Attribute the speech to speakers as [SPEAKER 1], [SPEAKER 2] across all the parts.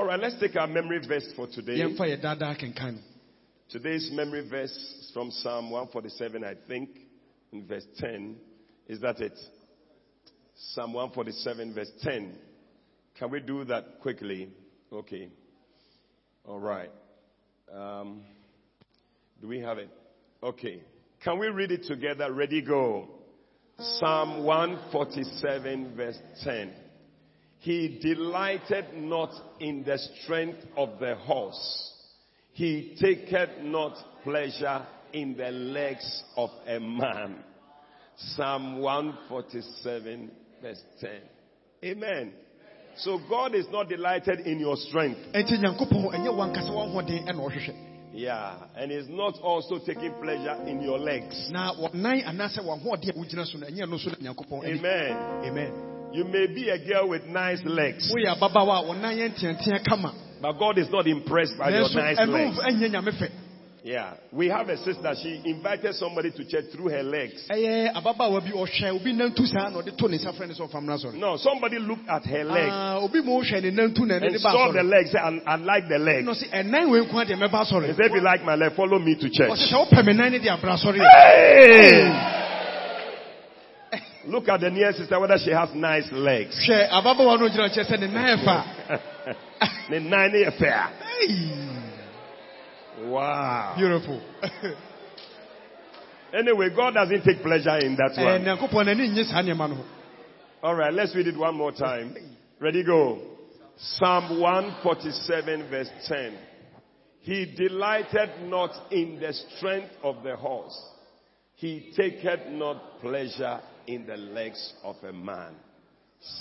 [SPEAKER 1] All right, let's take our memory verse for today.
[SPEAKER 2] yɛmfa yɛ daadaa kenkan no
[SPEAKER 1] Today's memory verse is from Psalm 147, I think, in verse 10. Is that it? Psalm 147, verse 10. Can we do that quickly? Okay. All right. Um, do we have it? Okay. Can we read it together? Ready, go. Psalm 147, verse 10. He delighted not in the strength of the horse. He taketh not pleasure in the legs of a man. Psalm 147 verse 10. Amen. So God is not delighted in your strength.
[SPEAKER 2] enti nyankopɔn ɛnyɛ wankasa wahoɔden ɛna ɔhwehwɛ
[SPEAKER 1] Yeah. And is not also taking pleasure in your legs.
[SPEAKER 2] na nan anaasɛ wahoɔden a wogyina so no ɛnyɛ no so na nyankopɔn ani
[SPEAKER 1] Amen.
[SPEAKER 2] amen
[SPEAKER 1] You may be a girl with nice legs,
[SPEAKER 2] woyɛ ababaawa a wo nan yɛ nteantea kama
[SPEAKER 1] but God is not impressed by your nice legs.
[SPEAKER 2] ɛnyɛ nyame fɛ
[SPEAKER 1] Yeah. We have a sister, she invited somebody to church through her legs.
[SPEAKER 2] ɛyɛ ababaawa bi ɔhwɛ obi nantu saa na ɔde to ne nsa frɛ ne sɛ ɔfam no
[SPEAKER 1] somebody looked at her legs
[SPEAKER 2] Ah, obi ma wohwɛ ne nantu
[SPEAKER 1] and saw the legs and, and like the legs.
[SPEAKER 2] no sɛ ɛnan wei nko a deɛ mɛba
[SPEAKER 1] He said, if you like my leg, follow me to church.
[SPEAKER 2] ɔsɛ sɛ wopɛ me nan ne de abra asɔre
[SPEAKER 1] Hey! Look at the near sister whether she has nice legs.
[SPEAKER 2] hwɛ ababaawa no gyina kyerɛ sɛ ne nan ɛfa
[SPEAKER 1] nine year fair. Wow.
[SPEAKER 2] beautiful
[SPEAKER 1] Anyway, God doesn't take pleasure in that
[SPEAKER 2] Eh,
[SPEAKER 1] one.
[SPEAKER 2] nyankopɔn n'ani nye saa nneɛma no ho
[SPEAKER 1] All right, let's read it one more time. Ready, go. Psalm 147, verse 10. He delighted not in the strength of the horse. He taketh not pleasure in the legs of a man.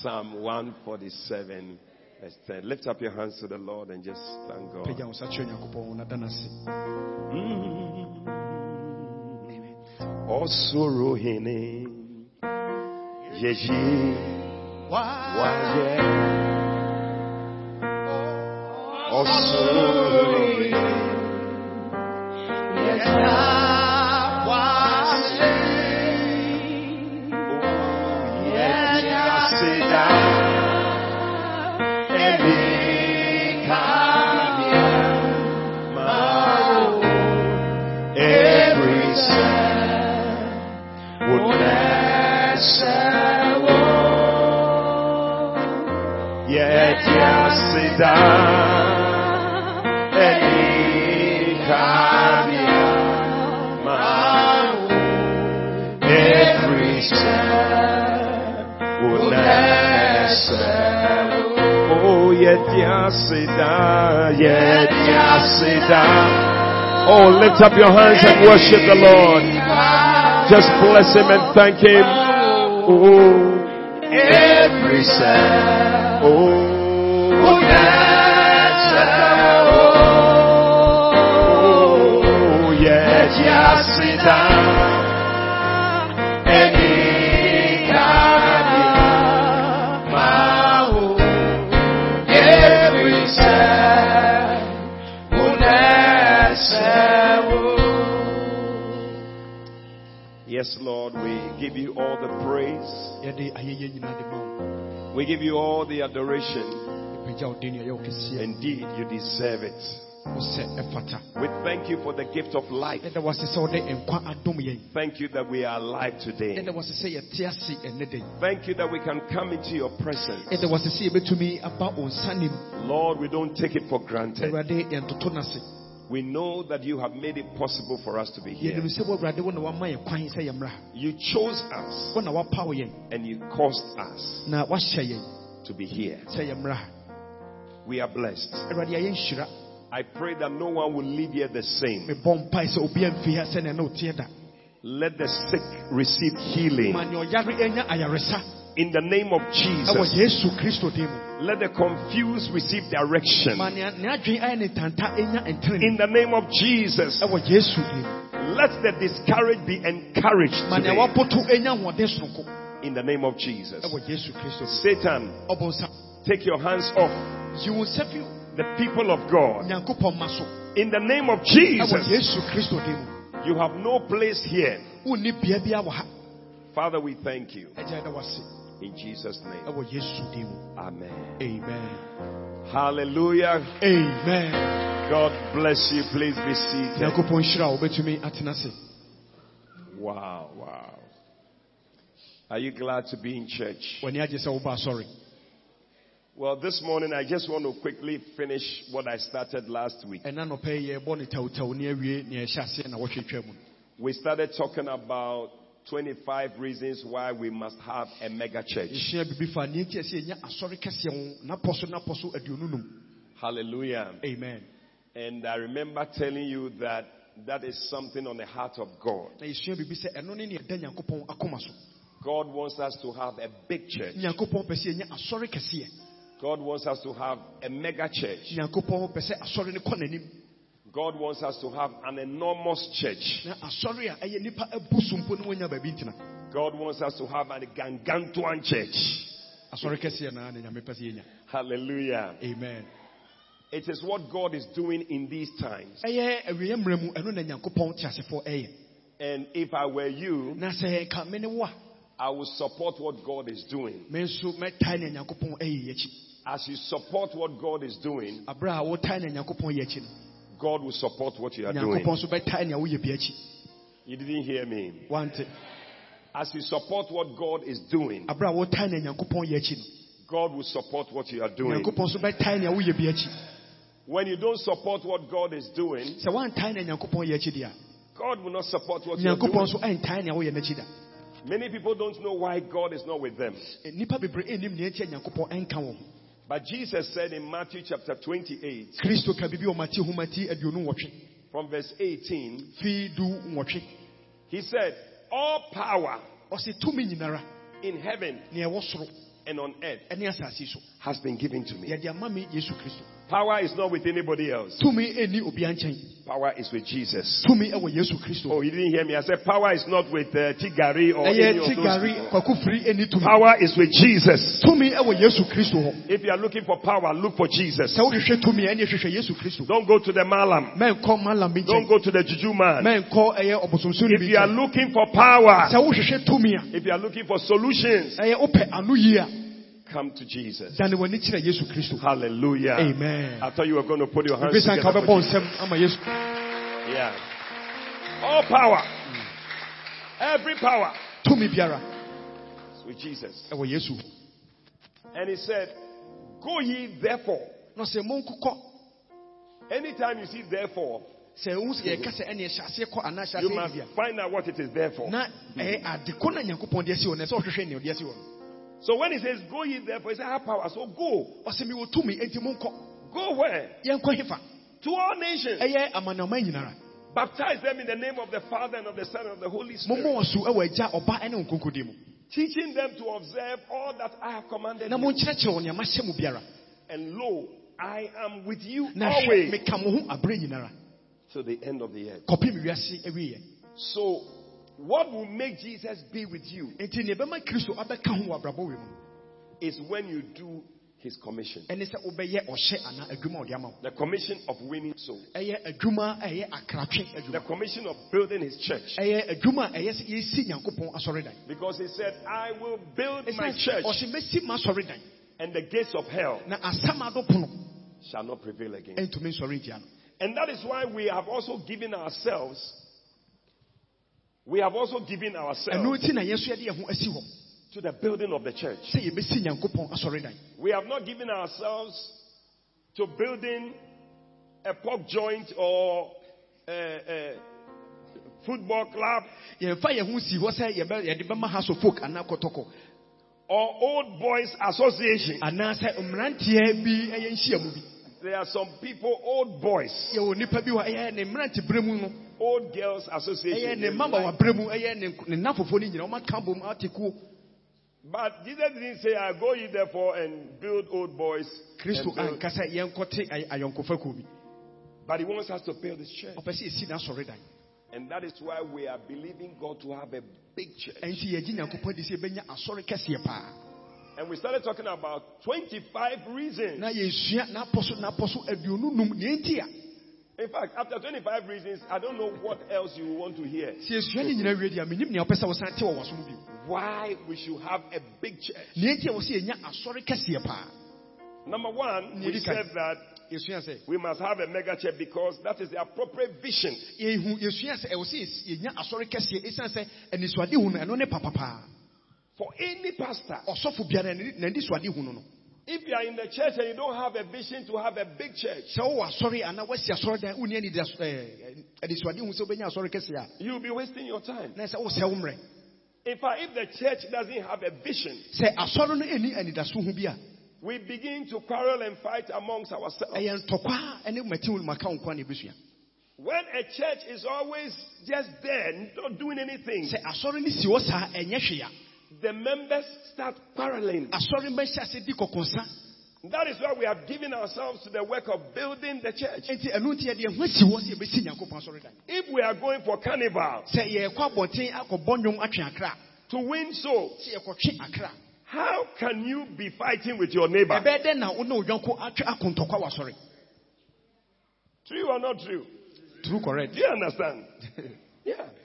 [SPEAKER 1] Psalm 147, verse 10. Lift up your hands to the Lord and just thank God.
[SPEAKER 2] pagya wo sa kyerɛ nyankopɔn
[SPEAKER 1] Yet Yasida, yet Yasida. Oh, lift up your hands and worship the Lord. Just bless Him and thank Him. Oh, every cell. Oh, oh, yet Yasida. Any give you all the praise.
[SPEAKER 2] yɛde ayɛyɛ nyinaa de ma wo
[SPEAKER 1] We give you all the adoration.
[SPEAKER 2] pagya wo din ɛyɛ wo kɛseɛ
[SPEAKER 1] Indeed, you deserve it.
[SPEAKER 2] wo sɛ ɛfata
[SPEAKER 1] We thank you for the gift of life.
[SPEAKER 2] yɛda wase sɛ wode nkwa adom yɛn
[SPEAKER 1] Thank you that we are alive today.
[SPEAKER 2] yɛda wase sɛ yɛte ase ɛnɛ dɛn
[SPEAKER 1] Thank you that we can come into your presence.
[SPEAKER 2] yɛda wase sɛ yɛbɛtumi aba wo nsa nim
[SPEAKER 1] Lord, we don't take it for granted.
[SPEAKER 2] Awurade yɛntoto no ase
[SPEAKER 1] We know that you have made it possible for us to be here.
[SPEAKER 2] yɛnim sɛ wo awurade wo na wama yɛ kwan sɛ yɛmmra ha
[SPEAKER 1] You chose us
[SPEAKER 2] wo na wapaw yɛn
[SPEAKER 1] and you caused us
[SPEAKER 2] na wahyɛ yɛn
[SPEAKER 1] to be here.
[SPEAKER 2] sɛ yɛmmra ha
[SPEAKER 1] We are blessed.
[SPEAKER 2] awurade ayɛ nhyira
[SPEAKER 1] I pray that no one will leave here the same.
[SPEAKER 2] mebɔ mpae sɛ obi amfi ha sɛnea na ɔteɛ da
[SPEAKER 1] Let the sick receive healing
[SPEAKER 2] ma nea ɔyare anya ayaresa
[SPEAKER 1] in the name of Jesus.
[SPEAKER 2] yesu kristo din mu
[SPEAKER 1] Let the confused receive direction.
[SPEAKER 2] Ma nea nea adwene ayɛ ne tanta anya ntenene
[SPEAKER 1] in the name of Jesus.
[SPEAKER 2] ɛwɔ yesu din mu
[SPEAKER 1] Let the discouraged be encouraged today.
[SPEAKER 2] wapoto anya ahoɔden sononko
[SPEAKER 1] in the name of Jesus.
[SPEAKER 2] ɛwɔ yesu kristo din
[SPEAKER 1] Satan, take your hands off
[SPEAKER 2] wo nsa fi
[SPEAKER 1] the people of God.
[SPEAKER 2] Nyankopɔn ma so
[SPEAKER 1] in the name of Jesus.
[SPEAKER 2] yesu kristo din mu
[SPEAKER 1] You have no place here.
[SPEAKER 2] wonni bea bia wɔ ha.
[SPEAKER 1] Father, we thank you.
[SPEAKER 2] Agya da wase
[SPEAKER 1] In Jesus' name.
[SPEAKER 2] ɛwɔ yesu din mu
[SPEAKER 1] Amen.
[SPEAKER 2] amen
[SPEAKER 1] Hallelujah.
[SPEAKER 2] amen
[SPEAKER 1] God bless you. Please be seated.
[SPEAKER 2] nyankopɔn hyira a wobɛtumi atena se
[SPEAKER 1] Wow, wow. Are you glad to be in church?
[SPEAKER 2] w'ani agye sɛ woba asɔre
[SPEAKER 1] Well, this morning I just want to quickly finish what I started last week.
[SPEAKER 2] ɛna nɔpɛ yi yɛbɔ ne tawtaw ne awie ne ɛhyɛ aseɛ na wɔhwɛ twa mu
[SPEAKER 1] We started talking about 25 reasons why we must have a mega church.
[SPEAKER 2] yɛhyia biribi fa neɛ nti ɛsɛ yɛnya asɔre kɛseɛ ho napɔ so napɔ so aduonu num
[SPEAKER 1] Hallelujah.
[SPEAKER 2] amen
[SPEAKER 1] And I remember telling you that that is something on the heart of God.
[SPEAKER 2] na yɛsua biribi sɛ ɛno ne ne ɛda nyankopɔn akoma so
[SPEAKER 1] God wants us to have a big church.
[SPEAKER 2] nyankopɔn pɛ sɛ yɛnya asɔre
[SPEAKER 1] God wants us to have a mega church.
[SPEAKER 2] Nyankopɔn pɛ sɛ asɔre no kɔ n'anim
[SPEAKER 1] God wants us to have an enormous church.
[SPEAKER 2] na asɔre a ɛyɛ nipa abu so mpo ne wɔnya baabi ntena
[SPEAKER 1] God wants us to have a gangantuan church.
[SPEAKER 2] asɔre kɛseɛ naa ne nyame pɛ sɛ yɛnya
[SPEAKER 1] Hallelujah.
[SPEAKER 2] amen
[SPEAKER 1] It is what God is doing in these times.
[SPEAKER 2] ɛyɛ awieɛ mmerɛ mu ɛno na nyankopɔn te asefoɔ ɛyɛ
[SPEAKER 1] And if I were you,
[SPEAKER 2] I sɛ ka me ne wo a
[SPEAKER 1] I would support what God is doing.
[SPEAKER 2] me nso mɛtae ne nyankopɔn ɛyɛ yɛakyi
[SPEAKER 1] As you support what God is doing,
[SPEAKER 2] aberɛ a wotae ne nyankopɔn yɛ akyi no
[SPEAKER 1] God will support what you are doing.
[SPEAKER 2] nyankopɔn nso bɛtae nea woyɛ bi akyi
[SPEAKER 1] You didn't hear me. As you support what God is doing,
[SPEAKER 2] aberɛ a wotae ne nyankopɔn yɛ akyi no
[SPEAKER 1] God will support what you are doing.
[SPEAKER 2] nyankopɔn nso bɛtae nea woyɛ bi akyi
[SPEAKER 1] When you don't support what God is doing,
[SPEAKER 2] sɛ woantae ne nyankopɔn yɛ akyi deɛ a
[SPEAKER 1] God will not support what you are doing.
[SPEAKER 2] nso ɛntae nea woyɛ n'akyi da
[SPEAKER 1] Many people don't know why God is not with them.
[SPEAKER 2] Nnipa bebree ɛnnim nea ɛnti a nyankopɔn ɛnka wɔn ho
[SPEAKER 1] But Jesus said in Matthew chapter 28,
[SPEAKER 2] kristo ka biribi wɔ mate ho mati aduonu nwɔtwe
[SPEAKER 1] from verse 18,
[SPEAKER 2] fii du nwɔtwe
[SPEAKER 1] he said, All power in heaven
[SPEAKER 2] nea ɛwɔ soro
[SPEAKER 1] and on earth
[SPEAKER 2] ɛne asase so
[SPEAKER 1] has been given to me.
[SPEAKER 2] Yɛde ama me yesu kristo
[SPEAKER 1] Power is not with anybody else.
[SPEAKER 2] tumi ɛnni obia nkyɛn
[SPEAKER 1] Power is with Jesus.
[SPEAKER 2] tumi ɛwɔ yesu kristo
[SPEAKER 1] Oh, you didn't hear me. I said power is not with uh, Tigari or any of those people.
[SPEAKER 2] kwaku firi ɛnni tumi
[SPEAKER 1] Power is with Jesus.
[SPEAKER 2] tumi ɛwɔ yesu kristo hɔ
[SPEAKER 1] If you are looking for power, look for Jesus.
[SPEAKER 2] sɛ wohwehwɛ tumi a ɛne hwehwɛ yesu kristo
[SPEAKER 1] Don't go to the Malam.
[SPEAKER 2] mɛnkɔ malam bi
[SPEAKER 1] Don't go to the Juju man.
[SPEAKER 2] mɛnkɔ ɛyɛ ɔbosomsoni
[SPEAKER 1] If you are looking for power,
[SPEAKER 2] sɛ wohwehwɛ tumi a
[SPEAKER 1] if you are looking for solutions,
[SPEAKER 2] ɛyɛ wopɛ ano yie a
[SPEAKER 1] come to Jesus.
[SPEAKER 2] dane w'ani kyerɛ yesu kristo
[SPEAKER 1] Hallelujah.
[SPEAKER 2] amen
[SPEAKER 1] I thought you were going to put your hands
[SPEAKER 2] ebi san ka
[SPEAKER 1] together. for
[SPEAKER 2] nsɛm ama yesu
[SPEAKER 1] Jesus. Yeah. All power. Every power
[SPEAKER 2] tumi biara
[SPEAKER 1] is with Jesus. And he said, Go ye therefore. Anytime you see therefore,
[SPEAKER 2] sɛ ɛhu sɛ yɛka sɛ ɛne ɛhyɛ aseɛ kɔ anaa hyɛ
[SPEAKER 1] you must find out what it is there for.
[SPEAKER 2] Na ɛyɛ ade ko na nyankopɔn de asi hɔ no ɛsɛ ɔhwehwɛ nea ɔde asi hɔ no
[SPEAKER 1] So when he says, Go ye therefore, he said, Have power. So go.
[SPEAKER 2] ɔsɛ mewɔ tumi enti monkɔ
[SPEAKER 1] Go where? To all nations.
[SPEAKER 2] ɛyɛ amanaman nyinara
[SPEAKER 1] Baptize them in the name of the Father and of the Son and of the Holy Spirit.
[SPEAKER 2] mommɔ wɔ so ɛwɔ agya ɔba ɛne nkonkodi mu
[SPEAKER 1] Teaching them to observe all that I have commanded you.
[SPEAKER 2] monkyerɛkyerɛ wɔ nea biara
[SPEAKER 1] And lo, I am with you always
[SPEAKER 2] meka mo ho aberɛ
[SPEAKER 1] to the end of the earth.
[SPEAKER 2] kɔpem wiase awieɛ
[SPEAKER 1] So, what will make Jesus be with you
[SPEAKER 2] enti nea ɛbɛma kristo abɛka ho wɔ abrabɔ wei mu
[SPEAKER 1] is when you do his commission.
[SPEAKER 2] ɛne sɛ wobɛyɛ ɔhyɛ anaa adwuma a ɔde ama wo
[SPEAKER 1] The commission of winning souls.
[SPEAKER 2] ɛyɛ adwuma a ɛyɛ akratwe
[SPEAKER 1] The commission of building his church.
[SPEAKER 2] ɛyɛ adwuma a ɛyɛ sɛ yɛsi nyankopɔn asɔredan
[SPEAKER 1] Because he said, I will build my church
[SPEAKER 2] ɔse mɛsi m'asɔredan
[SPEAKER 1] and the gates of hell
[SPEAKER 2] na asamado pono
[SPEAKER 1] shall not prevail again.
[SPEAKER 2] ɛntumi nsɔre ntia no
[SPEAKER 1] And that is why we have also given ourselves, we have also given ourselves
[SPEAKER 2] nti na yɛn nso yɛde yɛn ho asi hɔ
[SPEAKER 1] to the building of the church.
[SPEAKER 2] sɛ yɛbɛsi nyankopɔn asɔredan
[SPEAKER 1] We have not given ourselves to building a pork joint or a, a football club.
[SPEAKER 2] Yɛmfa yɛn ho si hɔ sɛ yɛbɛ- yɛde bɛma house of folk anaa kɔtɔkɔ.
[SPEAKER 1] Or old boys association.
[SPEAKER 2] Anaasɛ mmeranteɛ bi ɛyɛ nhyiamu bi
[SPEAKER 1] There are some people, old boys,
[SPEAKER 2] yɛwɔ nnipa bi hɔ ɛyɛ ne mmerante berɛ mu no
[SPEAKER 1] old girls association.
[SPEAKER 2] ne mmabaawa berɛ mu ɛyɛ ne ne nnafofo no nyina ɔmaka bom ate kuo
[SPEAKER 1] But Jesus didn't say, I go ye therefore and build old boys.
[SPEAKER 2] kristo
[SPEAKER 1] and build-"
[SPEAKER 2] anka sɛ yɛnkɔte ayɔnkofa kuo
[SPEAKER 1] But he wants us to build this church.
[SPEAKER 2] ɔpɛ sɛ yɛsi n'asɔredan
[SPEAKER 1] And that is why we are believing God to have a big church.
[SPEAKER 2] ɛnti yɛgye nyankopɔn de sɛ yɛbɛnya asɔre kɛseɛ paa
[SPEAKER 1] And we started talking about 25 reasons.
[SPEAKER 2] na yɛsua n'apɔ so n'apɔ so aduonu num nea nti a
[SPEAKER 1] In fact, after 25 reasons, I don't know what else you want to hear.
[SPEAKER 2] sɛ yɛsua ne nyinaa wie deɛ menim nea wopɛ sɛ wosan te wɔ w'asom bio
[SPEAKER 1] Why we should have a big church.
[SPEAKER 2] nea nti a wɔ sɛ yɛnya asɔre kɛseɛ paa
[SPEAKER 1] Number one, we said that we must have a mega church because that is the appropriate vision. For any pastor,
[SPEAKER 2] ɔsɔfo biara n'ani- n'anisoade hu no no
[SPEAKER 1] if you are in the church and you don't have a vision to have a big church,
[SPEAKER 2] sɛ wowɔ asɔre anaa woasi asɔre dan wonni anidas- ɛɛ, anisoade hu sɛ wobɛnya asɔre kɛseɛ a
[SPEAKER 1] you'll be wasting your time.
[SPEAKER 2] na sɛ wosɛ wo mmerɛ
[SPEAKER 1] In fact, if the church doesn't have a vision,
[SPEAKER 2] sɛ asɔre no ɛni anidaso hu bi a
[SPEAKER 1] we begin to quarrel and fight amongst ourselves.
[SPEAKER 2] ɛyɛ ntɔkwa ne mati maka wo nkwa ne ɛbɛsua
[SPEAKER 1] When a church is always just there, not doing anything,
[SPEAKER 2] sɛ asɔre no si hɔ saa ɛnyɛ hwee a
[SPEAKER 1] the members start quarreling.
[SPEAKER 2] asɔre bɛhyɛ ase di kɔkɔnsa
[SPEAKER 1] That is why we have given ourselves to the work of building the church.
[SPEAKER 2] enti ɛno nti yɛde ɛho asi hɔ sɛ yɛbɛsi nyankopɔn asɔre dan
[SPEAKER 1] If we are going for carnival
[SPEAKER 2] sɛ yɛkɔ abɔnten akɔbɔ nnwom atwe akra
[SPEAKER 1] to win souls,
[SPEAKER 2] sɛ yɛkɔtwe akra
[SPEAKER 1] how can you be fighting with your neighbor?
[SPEAKER 2] ɛbɛyɛ dɛn na wo ne wo yɔnko atwe ako ntɔkwa wɔ asɔre
[SPEAKER 1] True or not true?
[SPEAKER 2] true correct
[SPEAKER 1] Do you understand? yeah.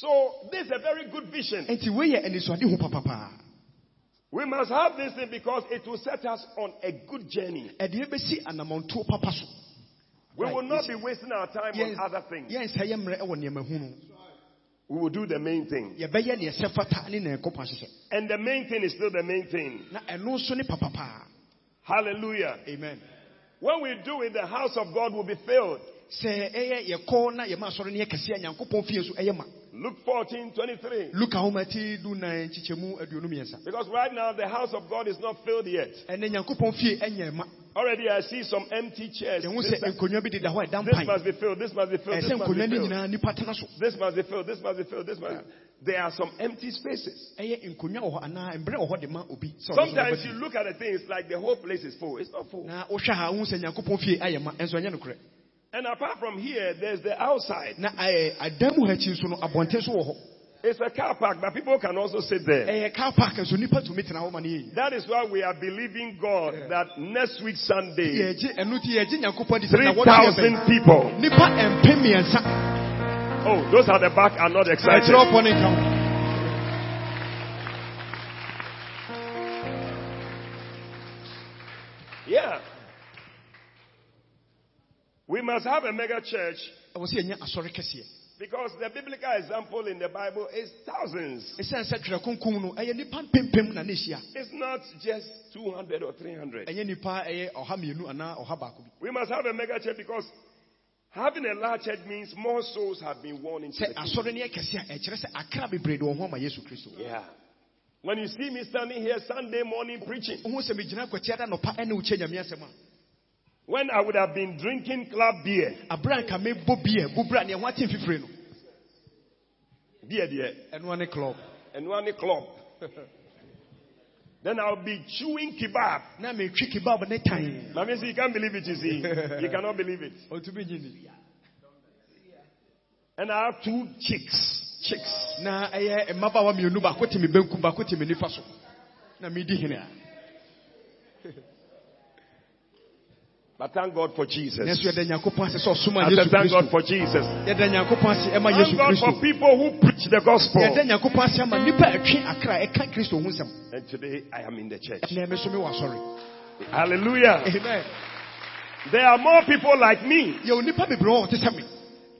[SPEAKER 1] So this is a very good vision. We must have this thing because it will set us on a good journey.
[SPEAKER 2] ɛde yɛbɛsi anammɔntuo papa so
[SPEAKER 1] We will not be wasting our time on other things.
[SPEAKER 2] yɛnsa yɛ mmerɛ ɛwɔ nneɛma hu no
[SPEAKER 1] We will do the main thing.
[SPEAKER 2] yɛbɛyɛ neɛ ɛsɛ fata ne nea ɛnkɔpɔn ahyehyɛ
[SPEAKER 1] And the main thing is still the main thing. Hallelujah.
[SPEAKER 2] amen
[SPEAKER 1] When we do it, the house of God will be filled.
[SPEAKER 2] Sɛ ɛyɛ yɛkɔ na yɛma asɔre no yɛ kɛseɛ a nyankopɔn fie so eh, ɛyɛ ma
[SPEAKER 1] Luke 14, 23.
[SPEAKER 2] luka homa ti du nan kyekyɛmu aduonu eh,
[SPEAKER 1] Because right now the house of God is not filled yet.
[SPEAKER 2] ɛnɛ nyankopɔn fie eh, ɛnyɛ ma
[SPEAKER 1] Already I see some empty chairs. This,
[SPEAKER 2] sɛ nkonnwa bi deda hɔ a ɛda
[SPEAKER 1] this must be filled. This must be filled. This must be filled.
[SPEAKER 2] nyinaa nipa tena so
[SPEAKER 1] This must be filled. This must be filled. This must. There are some empty spaces.
[SPEAKER 2] ɛyɛ nkonnwa wɔ hɔ anaa mbrɛ wɔ hɔ de ma obi sɛ ɔno nso
[SPEAKER 1] Sometimes you look at the things like the whole place is full. It's not full.
[SPEAKER 2] Na wohwɛ ha wohu sɛ nyankopɔn fie ayɛ ma ɛnso ɛnyɛ nokorɛ
[SPEAKER 1] And apart from here, there's the outside.
[SPEAKER 2] na eh, ɛɛ, adan mu ha akyi nso no abɔnten so wɔ hɔ
[SPEAKER 1] It's a car park, but people can also sit there.
[SPEAKER 2] ɛyɛ car park nso nipa tumi tena hɔ ma no yɛyi
[SPEAKER 1] That is why we are believing God that next week Sunday,
[SPEAKER 2] yɛgye ɛno nti yɛgye nyankopɔn di sɛ na wɔde
[SPEAKER 1] 3,000 people.
[SPEAKER 2] nipa mpɛ mmiɛnsa
[SPEAKER 1] Oh, those at the back are not excited. Must have a mega church
[SPEAKER 2] ɛwɔ sɛ yɛnya asɔre kɛseɛ
[SPEAKER 1] because the biblical example in the Bible is thousands.
[SPEAKER 2] ɛsiane sɛ twerɛ kronkron no ɛyɛ nipa mpempem na ne hyia
[SPEAKER 1] It's not just 200 or 300.
[SPEAKER 2] ɛnyɛ nipa ɛyɛ ɔha mmienu anaa ɔha baako bi
[SPEAKER 1] We must have a mega church because having a large church means more souls have been won into the kingdom.
[SPEAKER 2] asɔre no yɛ kɛseɛ a ɛkyerɛ sɛ akra bebree de wɔn ho ama yesu kristo
[SPEAKER 1] Yeah. When you see me standing here Sunday morning preaching, when I would have been drinking club beer,
[SPEAKER 2] aberɛ a nka mebɔ bia bubra neɛ ho aten fifire no
[SPEAKER 1] beer there,
[SPEAKER 2] ɛnoa ne club
[SPEAKER 1] and one club, then I'll be chewing kebab.
[SPEAKER 2] na metwi kebab ne tan
[SPEAKER 1] Mami, see, you can't believe it, you see. You cannot believe it.
[SPEAKER 2] ɔntumi nyi ni
[SPEAKER 1] And I have two chicks. Chicks.
[SPEAKER 2] na eh, eh, ɛyɛ mmabaawa mmienu baako te me benkum baako te me nifa so na medi hene
[SPEAKER 1] But thank God for Jesus.
[SPEAKER 2] nanso yɛda nyankopɔn ase sɛ ɔsoma
[SPEAKER 1] I thank God for Jesus.
[SPEAKER 2] yɛda nyankopɔn ase ɛma
[SPEAKER 1] Thank God for people who preach the gospel.
[SPEAKER 2] yɛda nyankopɔn ase ama nnipa a ɛtwe akra a ɛka kristo ho nsɛm
[SPEAKER 1] And today I am in the church.
[SPEAKER 2] na ɛme so me wɔ asɔre
[SPEAKER 1] Hallelujah.
[SPEAKER 2] amen
[SPEAKER 1] There are more people like me.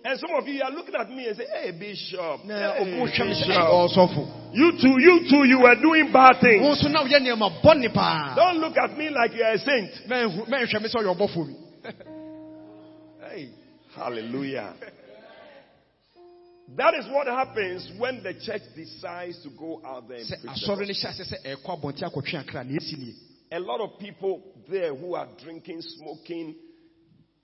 [SPEAKER 1] And some of you are looking at me and say, hey, Bishop. Hey,
[SPEAKER 2] ɔmo hwɛ me sɛ
[SPEAKER 1] Bishop. You too, you too, you were doing bad things.
[SPEAKER 2] nso na woyɛ nneɛma bɔne paa
[SPEAKER 1] Don't look at me like you're a saint.
[SPEAKER 2] Mɛnhu- mɛnhwɛ me sɛ ɔyɛ ɔbɔfoɔ bi Hey.
[SPEAKER 1] Hallelujah. That is what happens when the church decides to go out there and preach. the
[SPEAKER 2] asɔre no
[SPEAKER 1] gospel.
[SPEAKER 2] hyɛ ase sɛ ɛkɔ abɔnten akɔtwe akra na ɛsi nie
[SPEAKER 1] A lot of people there who are drinking, smoking,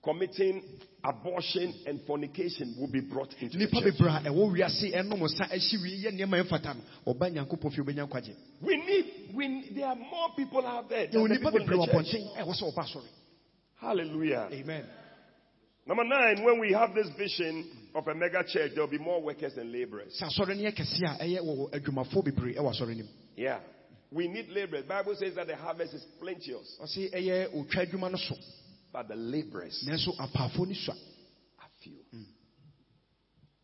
[SPEAKER 1] committing abortion and fornication will be brought into the church.
[SPEAKER 2] bebree a ɛwɔ wiase ɛnom nsa ahyi wie yɛ nneɛma ɛmfata no ɔba nyankopɔn fie wobɛnya nkwagye
[SPEAKER 1] We need, we there are more people out there than the people in the church.
[SPEAKER 2] abɔnten a ɛwɔ sɛ
[SPEAKER 1] Hallelujah.
[SPEAKER 2] amen
[SPEAKER 1] Number nine, when we have this vision of a mega church, there will be more workers and laborers.
[SPEAKER 2] sɛ asɔre no yɛ kɛseɛ a ɛyɛ wɔ adwumafoɔ bebree ɛwɔ asɔre no mu
[SPEAKER 1] Yeah. We need laborers. Bible says that the harvest is plenteous.
[SPEAKER 2] Ɔse ɛyɛ otwa adwuma no so
[SPEAKER 1] but the laborers
[SPEAKER 2] nanso no sua
[SPEAKER 1] are few. Hmm.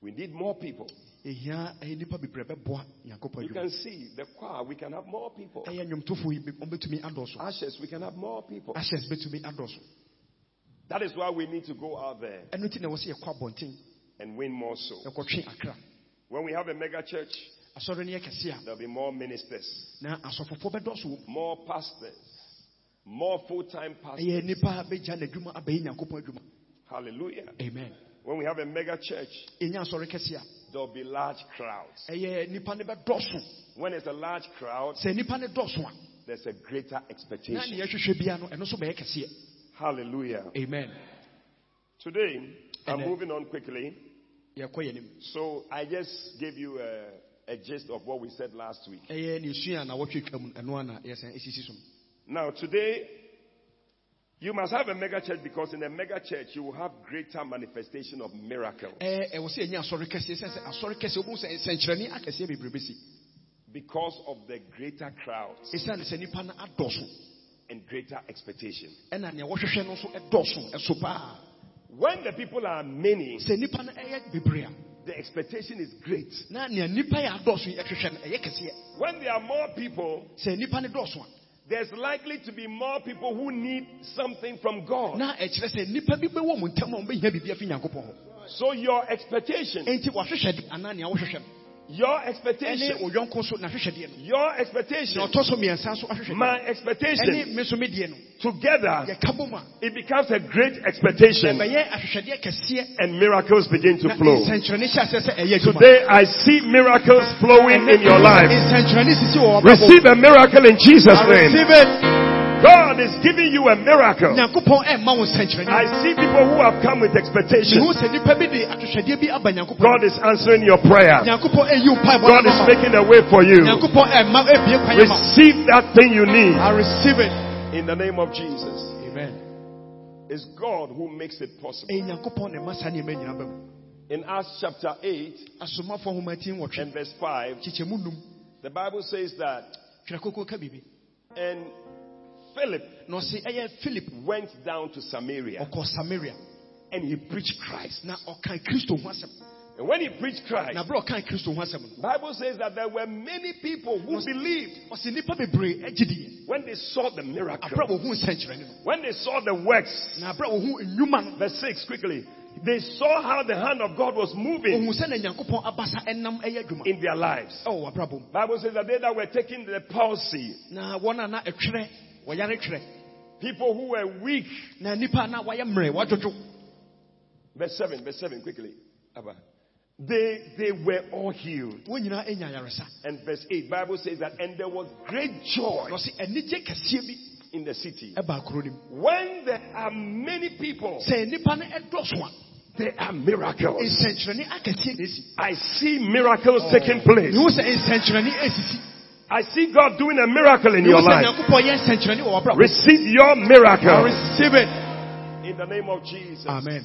[SPEAKER 1] We need more people.
[SPEAKER 2] ɛhia ɛyɛ nnipa bebree bɛboa nyankopɔn
[SPEAKER 1] You
[SPEAKER 2] adwuma
[SPEAKER 1] can see the choir, we can have more people.
[SPEAKER 2] ɛyɛ nnwomtofoɔ yi wɔn bɛtumi adɔɔso
[SPEAKER 1] Ashes, we can have more people.
[SPEAKER 2] ahyɛs bɛtumi adɔɔso
[SPEAKER 1] That is why we need to go out there
[SPEAKER 2] ɛno nti na ɛwɔ sɛ yɛkɔ abɔnten
[SPEAKER 1] and win more souls.
[SPEAKER 2] yɛkɔtwe akra
[SPEAKER 1] When we have a mega church,
[SPEAKER 2] asɔre no yɛ kɛse a
[SPEAKER 1] there'll be more ministers,
[SPEAKER 2] na asɔfofoɔ bɛdɔɔso wɔ mu
[SPEAKER 1] more pastors, more full-time pastors.
[SPEAKER 2] nnipa bɛgya n'adwuma abɛyi nyankopɔn adwuma
[SPEAKER 1] Hallelujah.
[SPEAKER 2] amen
[SPEAKER 1] When we have a mega church,
[SPEAKER 2] ɛnya asɔre kɛse a
[SPEAKER 1] there'll be large crowds.
[SPEAKER 2] ɛyɛ nnipa no bɛdɔɔso
[SPEAKER 1] When it's a large crowd,
[SPEAKER 2] sɛ nnipa no dɔɔso a
[SPEAKER 1] there's a greater expectation.
[SPEAKER 2] ne yɛhwehwɛ bia no ɛno nso bɛyɛ kɛseɛ
[SPEAKER 1] Hallelujah.
[SPEAKER 2] amen
[SPEAKER 1] Today, I'm
[SPEAKER 2] And, uh,
[SPEAKER 1] moving on quickly.
[SPEAKER 2] yɛkɔ yɛ nim
[SPEAKER 1] So I just gave you a, a gist of what we said last week.
[SPEAKER 2] Ɛyɛ ne sua a na wɔtwe twa mu ɛno a na yɛsɛn ɛsisi so no
[SPEAKER 1] Now, today, you must have a mega church because in a mega church, you will have greater manifestation of miracles.
[SPEAKER 2] ɛɛ ɛwɔ sɛ yɛnya asɔre kɛseɛ sɛ sɛ asɔre kɛseɛ wobɛhu sɛ nsɛnkyerɛnne akɛseɛ bebree bɛsi
[SPEAKER 1] Because of the greater crowds.
[SPEAKER 2] Ɛsiane sɛ nnipa no adɔso
[SPEAKER 1] and greater expectation.
[SPEAKER 2] ɛna nea wɔhwehwɛ no nso ɛdɔso ɛso paa
[SPEAKER 1] When the people are many,
[SPEAKER 2] sɛ nnipa no ɛyɛ bebree a
[SPEAKER 1] the expectation is great.
[SPEAKER 2] na nea nnipa yɛ adɔso yi ɛhwehwɛ no ɛyɛ kɛseɛ
[SPEAKER 1] When there are more people,
[SPEAKER 2] sɛ nnipa no dɔso a
[SPEAKER 1] there's likely to be more people who need something from God.
[SPEAKER 2] na ɛkyerɛ sɛ nnipa bi bɛwɔ mu ntam a wɔbɛhia biribi afi nyankopɔn hɔ
[SPEAKER 1] So your expectation,
[SPEAKER 2] enti wahwehwɛ de anaa nea wohwehwɛ no.
[SPEAKER 1] Your expectation,
[SPEAKER 2] wo yɔnko so nahwehwɛdeɛ no
[SPEAKER 1] your expectation,
[SPEAKER 2] ɔtɔ so mmiɛnsa nso ahwehwɛdeɛ
[SPEAKER 1] my expectation,
[SPEAKER 2] me nso me deɛ no.
[SPEAKER 1] Together,
[SPEAKER 2] yɛka bom a
[SPEAKER 1] it becomes a great expectation.
[SPEAKER 2] Ɛbɛyɛ ahwehwɛdeɛ kɛseɛ
[SPEAKER 1] and miracles begin to flow.
[SPEAKER 2] nsɛnkyerɛnne hyɛ aseɛ sɛ ɛyɛ adwuma
[SPEAKER 1] Today I see miracles flowing in your life.
[SPEAKER 2] nsɛnkyerɛnne sisi wɔ wɔn
[SPEAKER 1] Receive a miracle in Jesus' name. God is giving you a miracle.
[SPEAKER 2] nyankopɔn ɛmma wo nsɛnkyerɛnne
[SPEAKER 1] I see people who have come with expectation.
[SPEAKER 2] mehu sɛ nnipa bi de ahwehwɛdeɛ bi aba nyankopɔn
[SPEAKER 1] God is answering your prayer.
[SPEAKER 2] nyankopɔn ɛyi wo mpaebɔ
[SPEAKER 1] God is making a way for you.
[SPEAKER 2] nyankopɔn ɛmma ɛbie kwan ama wo.
[SPEAKER 1] Receive that thing you need
[SPEAKER 2] I receive it
[SPEAKER 1] in the name of Jesus.
[SPEAKER 2] amen
[SPEAKER 1] It's God who makes it possible.
[SPEAKER 2] ɛyɛ nyankopɔn na ɛma saa nneɛma nyinaa ba mu
[SPEAKER 1] In Acts chapter 8
[SPEAKER 2] asomafoɔ nhoma ti nwɔtwe
[SPEAKER 1] and verse 5, the Bible says that,
[SPEAKER 2] twerɛ koko ka biribi
[SPEAKER 1] and Philip.
[SPEAKER 2] Na see, eh, ɛyɛ philip
[SPEAKER 1] went down to Samaria.
[SPEAKER 2] Samaria.
[SPEAKER 1] And he preached Christ.
[SPEAKER 2] kristo ho asɛm
[SPEAKER 1] And when he preached Christ,
[SPEAKER 2] na berɛ a ɔkan kristo ho asɛm
[SPEAKER 1] Bible says that there were many people who believed.
[SPEAKER 2] ɔse nnipa bebree agye diɛ
[SPEAKER 1] when they saw the miracle, when they saw the works.
[SPEAKER 2] na aberɛ a wɔhu nnwuma no.
[SPEAKER 1] Verse 6, quickly. They saw how the hand of God was moving
[SPEAKER 2] ɔhu sɛ na nyankopɔn abasa ɛnam ɛyɛ adwuma.
[SPEAKER 1] in their lives.
[SPEAKER 2] Oh, mu
[SPEAKER 1] Bible says that they that were taking the palsy,
[SPEAKER 2] na wɔn a na ɛtwerɛ wɔyare twerɛ
[SPEAKER 1] people who were weak.
[SPEAKER 2] na nnipa a na wɔayɛ mmerɛ wɔadwodwo
[SPEAKER 1] Verse 7, verse 7, quickly. They, they were all healed.
[SPEAKER 2] wɔn nyinaa anya ayaresa
[SPEAKER 1] And verse 8, Bible says that, and there was great joy
[SPEAKER 2] na ɔse anigye kɛseɛ bi
[SPEAKER 1] in the city.
[SPEAKER 2] ɛbaa kuro no mu
[SPEAKER 1] When there are many people,
[SPEAKER 2] sɛ nnipa no ɛdɔso a
[SPEAKER 1] there are miracles.
[SPEAKER 2] nsɛnkyerɛnne akɛseɛ na ɛsi
[SPEAKER 1] I see miracles taking place.
[SPEAKER 2] Mehu sɛ nsɛnkyerɛnne asisi
[SPEAKER 1] I see God doing a miracle in your life.
[SPEAKER 2] nyankopɔn yɛ nsɛnkyerɛnne wɔ w'abrabɔ
[SPEAKER 1] Receive your
[SPEAKER 2] I
[SPEAKER 1] miracle
[SPEAKER 2] receive it
[SPEAKER 1] in the name of Jesus.
[SPEAKER 2] amen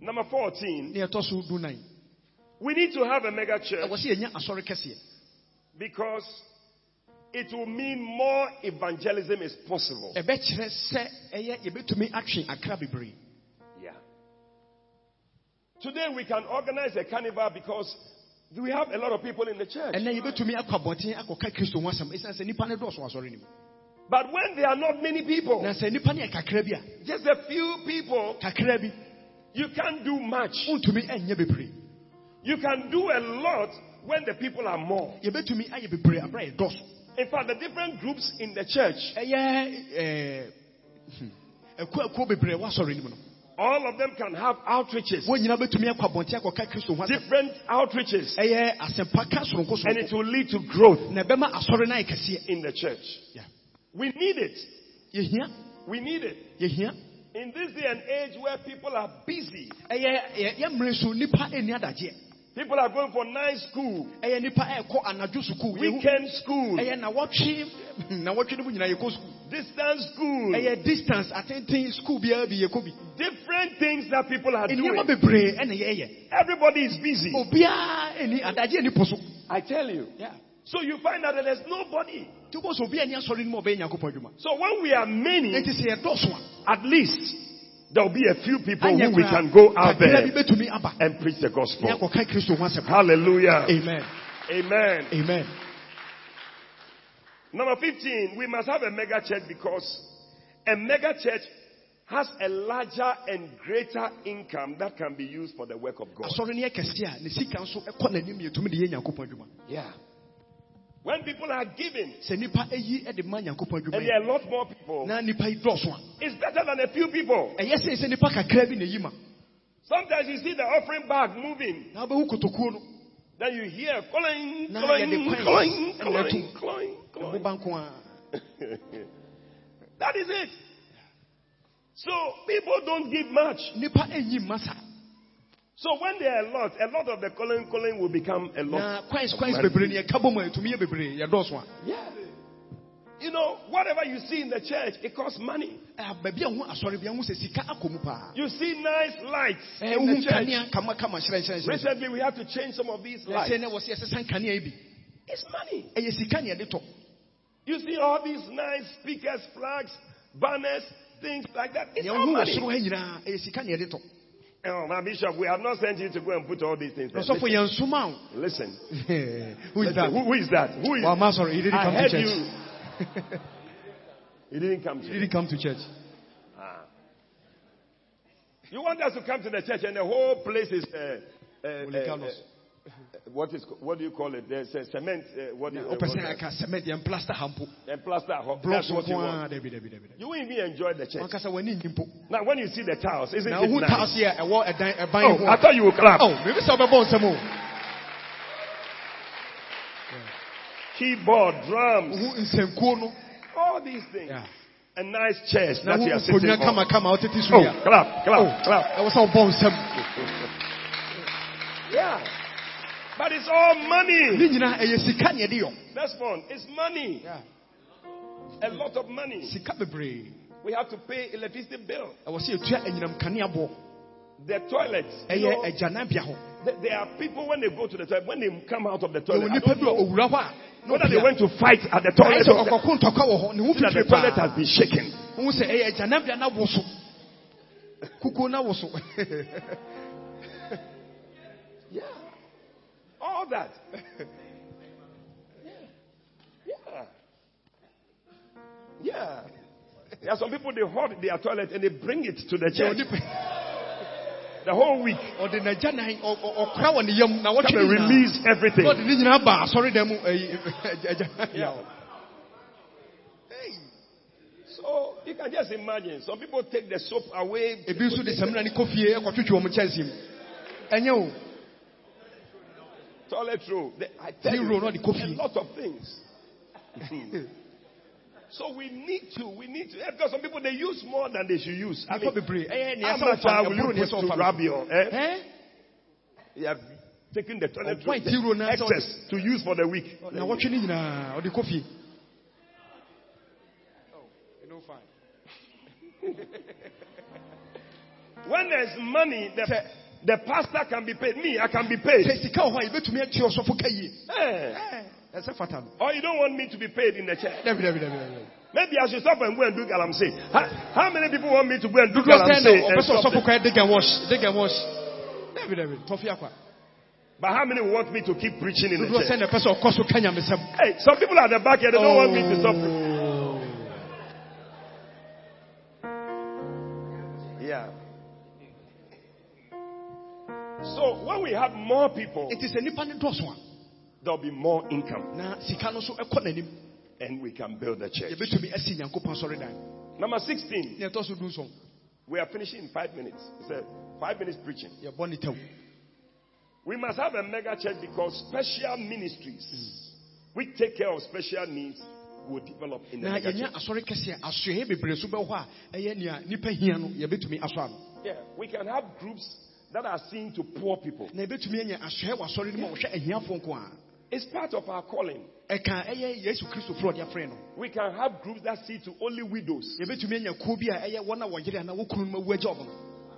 [SPEAKER 1] Number 14,
[SPEAKER 2] ne ɛtɔ so du nan
[SPEAKER 1] we need to have a mega church
[SPEAKER 2] ɛwɔ sɛ yɛnya asɔre kɛseɛ
[SPEAKER 1] because it will mean more evangelism is possible.
[SPEAKER 2] ɛbɛkyerɛ sɛ ɛyɛ yɛbɛtumi atwe akra bebree
[SPEAKER 1] Yeah. Today we can organize a carnival because we have a lot of people in the church.
[SPEAKER 2] ɛnɛ yɛbɛtumi akɔ abɔnten akɔka kristo ho asɛm ɛsiane sɛ nnipa no dɔɔso wɔ asɔre no mu
[SPEAKER 1] But when there are not many people,
[SPEAKER 2] na sɛ nnipa no yɛ kakra bi a
[SPEAKER 1] just a few people, you can't do much.
[SPEAKER 2] bebree
[SPEAKER 1] You can do a lot when the people are more.
[SPEAKER 2] yɛbɛtumi ayɛ bebree aberɛ a yɛdɔso
[SPEAKER 1] In fact, the different groups in the church,
[SPEAKER 2] ɛyɛ ɛɛ, akuakuo bebree wɔ asɔre no mu no
[SPEAKER 1] all of them can have outreaches,
[SPEAKER 2] wɔn nyinaa bɛtumi akɔ abɔnten akɔka kristo ho asɛm
[SPEAKER 1] different outreaches,
[SPEAKER 2] ɛyɛ asɛmpa ka soronko
[SPEAKER 1] and it will lead to growth
[SPEAKER 2] na ɛbɛma asɔre no ayɛ kɛseɛ
[SPEAKER 1] in the church.
[SPEAKER 2] Yeah.
[SPEAKER 1] We need it.
[SPEAKER 2] yɛhia
[SPEAKER 1] We need it.
[SPEAKER 2] yɛhia
[SPEAKER 1] In this day and age where people are busy,
[SPEAKER 2] ɛyɛ yɛ- yɛmmerɛ so nnipa ɛnni adagyeɛ
[SPEAKER 1] people are going for night school,
[SPEAKER 2] ɛyɛ nnipa ɛkɔ anadwo sukuu Yɛhu-
[SPEAKER 1] weekend school,
[SPEAKER 2] ɛyɛ nawɔtwe nawɔtwe no mu nyinaa yɛkɔ
[SPEAKER 1] distance school,
[SPEAKER 2] distance atenten sukuu biara bi yɛkɔ bi
[SPEAKER 1] different things that people are doing.
[SPEAKER 2] bebree ɛna yɛyɛ
[SPEAKER 1] Everybody is busy.
[SPEAKER 2] obiara ɛni adagyeɛ ni po so
[SPEAKER 1] I tell you.
[SPEAKER 2] Yeah.
[SPEAKER 1] So you find out that there's nobody.
[SPEAKER 2] nti wobɔ sɛ obi ani asɔre no mu a ɔbɛyɛ nyankopɔn adwuma
[SPEAKER 1] So when we are many,
[SPEAKER 2] enti sɛ yɛdɔɔso
[SPEAKER 1] at least there will be a few people who we can go out there
[SPEAKER 2] bi bɛtumi aba
[SPEAKER 1] and preach the gospel.
[SPEAKER 2] akɔka kristo ho asɛm
[SPEAKER 1] Hallelujah.
[SPEAKER 2] amen
[SPEAKER 1] Amen.
[SPEAKER 2] amen
[SPEAKER 1] Number 15, we must have a mega church because a mega church has a larger and greater income that can be used for the work of God.
[SPEAKER 2] asɔre no yɛ kɛse a ne sika nso ɛkɔ n'anim yɛtumi de yɛ nyankopɔn adwuma
[SPEAKER 1] Yeah. When people are giving
[SPEAKER 2] sɛ nnipa ayi de ma nyankopɔn adwuma
[SPEAKER 1] and there are a lot more people,
[SPEAKER 2] na nnipa yi dɔɔso a
[SPEAKER 1] it's better than a few people.
[SPEAKER 2] ɛyɛ sɛ sɛ nnipa kakra bi na yi ma
[SPEAKER 1] Sometimes you see the offering bag moving,
[SPEAKER 2] na wobɛhu kotokuo no
[SPEAKER 1] then you hear cloing, cloing, cloing, cloing, cloing, cloing.
[SPEAKER 2] ɛboba nko a
[SPEAKER 1] That is it. So people don't give much. So when there are a lot, a lot of the calling calling will become a lot.
[SPEAKER 2] na coins coins
[SPEAKER 1] Money.
[SPEAKER 2] bebree ne yɛka bɔ mu a ɛtumi yɛ bebree yɛdɔɔso a
[SPEAKER 1] Yeah. You know, whatever you see in the church, it costs money.
[SPEAKER 2] Baabi a ho asɔre bi a ho sɛ sika akɔ mu paa
[SPEAKER 1] You see nice lights in the church.
[SPEAKER 2] kanea kamakama hyerɛnhyerɛnhyerɛ
[SPEAKER 1] Recently, we have to change some of these lights.
[SPEAKER 2] sɛ ne wɔ sɛ yɛsesa nkanea yi bi
[SPEAKER 1] It's money.
[SPEAKER 2] ɛyɛ sika ne yɛde tɔ
[SPEAKER 1] You see all these nice speakers, flags, banners, things like that. It's all money.
[SPEAKER 2] Soro ha nyinaa ɛyɛ sika ne yɛde tɔ
[SPEAKER 1] Oh, my bishop, we have not sent you to go and put all these things there. Listen. listen.
[SPEAKER 2] who is
[SPEAKER 1] Listen.
[SPEAKER 2] that
[SPEAKER 1] Who, who is that? Who is
[SPEAKER 2] Well, I'm sorry, he didn't
[SPEAKER 1] I
[SPEAKER 2] come to church.
[SPEAKER 1] you. He didn't come to
[SPEAKER 2] He didn't come to church.
[SPEAKER 1] Ah. You want us to come to the church and the whole place is uh, uh, uh, uh, what is what do you call it? There's a cement. Uh, what do you, uh, what-
[SPEAKER 2] cement yɛn plaster ha mpo
[SPEAKER 1] and plaster.
[SPEAKER 2] blocks
[SPEAKER 1] That's what you want.
[SPEAKER 2] a dabi dabi dabi
[SPEAKER 1] You won't even enjoy the church.
[SPEAKER 2] wankasa w'ani nyi mpo
[SPEAKER 1] Now, when you see the tiles, isn't
[SPEAKER 2] na
[SPEAKER 1] it
[SPEAKER 2] wohu
[SPEAKER 1] nice?
[SPEAKER 2] taase a ɛwɔ ɛdan ɛban
[SPEAKER 1] Oh,
[SPEAKER 2] ho
[SPEAKER 1] I
[SPEAKER 2] a
[SPEAKER 1] thought you would clap.
[SPEAKER 2] oh mebi sɛ wobɛbɔ nsɛm o
[SPEAKER 1] Keyboard, drums,
[SPEAKER 2] wohu nsɛnkuo no
[SPEAKER 1] all these things.
[SPEAKER 2] Yeah.
[SPEAKER 1] A nice chairs
[SPEAKER 2] na
[SPEAKER 1] that you are sitting
[SPEAKER 2] nkonnwa
[SPEAKER 1] on.
[SPEAKER 2] a wotete so
[SPEAKER 1] Oh, clap, clap,
[SPEAKER 2] Oh,
[SPEAKER 1] clap.
[SPEAKER 2] ɛwɔ sɛ wobɔ nsɛm
[SPEAKER 1] Yeah. But it's all money.
[SPEAKER 2] ne nyinaa ɛyɛ sika ne yɛde yɔ
[SPEAKER 1] That's one. It's money. Yeah. A lot of money. We have to pay electricity bill.
[SPEAKER 2] ɛwɔ sɛ yɛtua anyinam kanea boɔ
[SPEAKER 1] The toilets. you know,
[SPEAKER 2] agyanabea
[SPEAKER 1] there are people when they go to the toilet, when they come out of the toilet, I don't know
[SPEAKER 2] ɔwura hɔ a na
[SPEAKER 1] whether they went to fight at the toilet or the,
[SPEAKER 2] ɔkɔko ntɔkwa wɔ hɔ ne ho
[SPEAKER 1] that the toilet has been shaken. There are some people they hoard their toilet and they bring it to the church the whole week. Come and release everything.
[SPEAKER 2] na ɔde ne nyinaa ba asɔredan mu ɛyi agya
[SPEAKER 1] Yeah. So you can just imagine. Some people take the soap away.
[SPEAKER 2] ebi nso de samina ne kɔ fie ɛkɔtwitwi wɔn kyɛnse mu ɛnyɛ o
[SPEAKER 1] Toilet roll. The- I tell you,
[SPEAKER 2] roll, not the coffee.
[SPEAKER 1] a lot of things. Hmm. So we need to, we need to, eh, because some people they use more than they should use. Eh,
[SPEAKER 2] eh, eh, I
[SPEAKER 1] mean,
[SPEAKER 2] bebree ɛyɛ nea
[SPEAKER 1] how much
[SPEAKER 2] ɔfa
[SPEAKER 1] will you put to rub your, eh?
[SPEAKER 2] ɛn
[SPEAKER 1] You have taken the toilet
[SPEAKER 2] Ɔbɔ
[SPEAKER 1] roll,
[SPEAKER 2] nti roll na
[SPEAKER 1] the excess to use for the week.
[SPEAKER 2] Now what you na wɔtwe ne nyinaa ɔde kɔ fie
[SPEAKER 1] When there's money, the, the pastor can be paid. Me, I can be paid.
[SPEAKER 2] sɛ sika wɔ hɔ a yɛbɛtumi atie ɔsɔfo ka yie ɛsɛ fata no
[SPEAKER 1] Or you don't want me to be paid in the church. Maybe I should stop and go and do galamsey. How, how many people want me to go and do
[SPEAKER 2] dodoɔ sɛn na
[SPEAKER 1] galamsey?
[SPEAKER 2] ɔpɛ
[SPEAKER 1] and
[SPEAKER 2] sɛ
[SPEAKER 1] stop
[SPEAKER 2] ɔsɔfo
[SPEAKER 1] them?
[SPEAKER 2] kɔ yɛ dig and wash dig and wash dabi dabi tɔfi akwa
[SPEAKER 1] But how many want me to keep preaching in the church?
[SPEAKER 2] sɛn na ɛpɛ sɛ ɔkɔ so ka nyamesɛm
[SPEAKER 1] Hey, some people at the back here, they don't want me to stop. preaching. Oh. Yeah. So when we have more people,
[SPEAKER 2] it is sɛ nipa ne dɔɔso a
[SPEAKER 1] there'll be more income
[SPEAKER 2] na sika no nso ɛkɔ n'anim
[SPEAKER 1] and we can build the church.
[SPEAKER 2] yɛbɛtumi asi nyankopɔn asɔredan
[SPEAKER 1] Number 16.
[SPEAKER 2] ne ɛtɔ so du nson
[SPEAKER 1] We are finishing in five minutes. It's a five minutes preaching.
[SPEAKER 2] yɛbɔ ne tam
[SPEAKER 1] We must have a mega church because special ministries, we take care of special needs, will develop in the mega church.
[SPEAKER 2] asɔre kɛseɛ asoɛ bebree so bɛwɔ hɔ a ɛyɛ nea nipa hia no yɛbɛtumi asɔ ano
[SPEAKER 1] Yeah, we can have groups that are seen to poor people. It's part of our calling. We can have groups that see to only widows.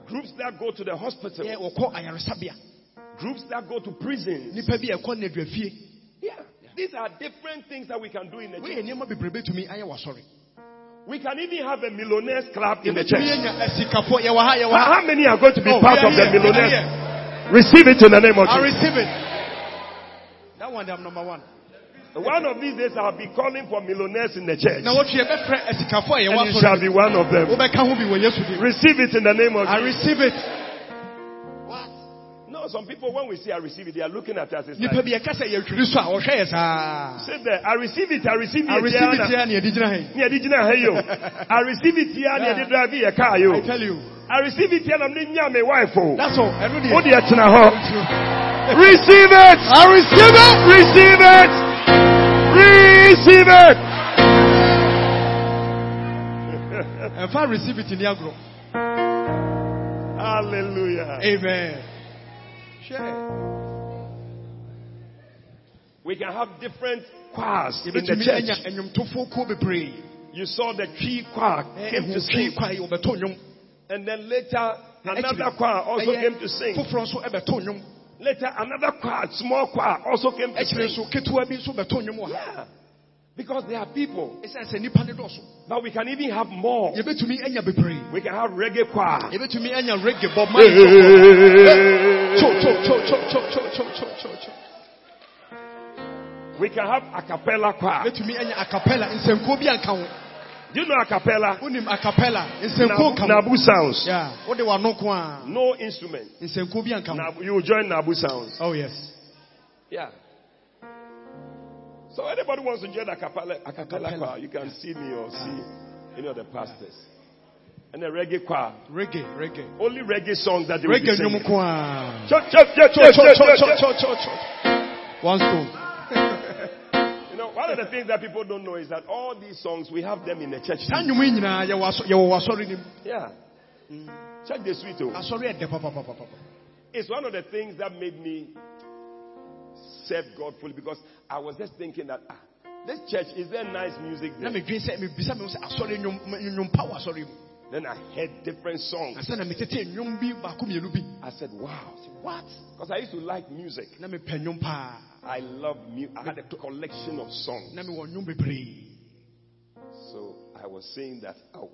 [SPEAKER 1] Groups that go to the hospital. Groups that go to
[SPEAKER 2] prisons.
[SPEAKER 1] Yeah. These are different things that we can do in the church. We can even have a millionaires club in the church. How many are going to be part of the millionaires? Receive it in the name of Jesus.
[SPEAKER 2] I receive it that one, I'm number one.
[SPEAKER 1] One of these days I'll be calling for millionaires in the church.
[SPEAKER 2] Now, what you have
[SPEAKER 1] And you shall be one of them. Receive it in the name of Jesus.
[SPEAKER 2] I receive it. What?
[SPEAKER 1] No, some people when we say I receive it, they are looking at us. It's like, Say there, I receive it, I receive it.
[SPEAKER 2] I receive it here
[SPEAKER 1] near Dijina. I receive it here near the car.
[SPEAKER 2] I tell you.
[SPEAKER 1] I receive it here and I'm my wife. Oh.
[SPEAKER 2] That's all.
[SPEAKER 1] What Receive it.
[SPEAKER 2] I receive it
[SPEAKER 1] Receive it. Receive it.
[SPEAKER 2] ɛmfa receive it ni agorɔ
[SPEAKER 1] Hallelujah.
[SPEAKER 2] amen hwɛ
[SPEAKER 1] We can have different choirs in the church.
[SPEAKER 2] nnwomtofoɔ kuo bebree
[SPEAKER 1] You saw the Twi choir eh, eh, came to sing.
[SPEAKER 2] twi kwa yi wɔbɛtɔ
[SPEAKER 1] And then later, another choir also came to sing. Later, another choir, small choir, also came to. Yeah. Because there are people. Now we can even have more. We can have reggae choir. We can have a cappella choir. Do you know a cappella?
[SPEAKER 2] Who acapella? a cappella? Nabu,
[SPEAKER 1] Nabu sounds.
[SPEAKER 2] Yeah.
[SPEAKER 1] No instrument. Nabu, you join Nabu sounds.
[SPEAKER 2] Oh yes.
[SPEAKER 1] Yeah. So anybody wants to join a cappella? choir, you can see me or see any of the pastors. And a reggae choir.
[SPEAKER 2] Reggae, reggae.
[SPEAKER 1] Only reggae songs that they reggae will be singing.
[SPEAKER 2] Reggae One stone
[SPEAKER 1] one of the things that people don't know is that all these songs, we have them in the church.
[SPEAKER 2] saa nnwom yi nyinaa yɛwɔ asɔ- yɛwɔ wɔ asɔre nim
[SPEAKER 1] Yeah. Check the sweet. Oh. It's one of the things that made me serve God fully because I was just thinking that ah, this church is there nice music there.
[SPEAKER 2] medwen sɛ mebisa me ho sɛ asɔre nnwom nnwom pa wɔ asɔre mu
[SPEAKER 1] Then I heard different songs.
[SPEAKER 2] ansa na metete nnwom bi baako mmienu bi
[SPEAKER 1] I said, wow.
[SPEAKER 2] what
[SPEAKER 1] Because I used to like music. I love music. I had a collection of songs. So I was saying that, oh,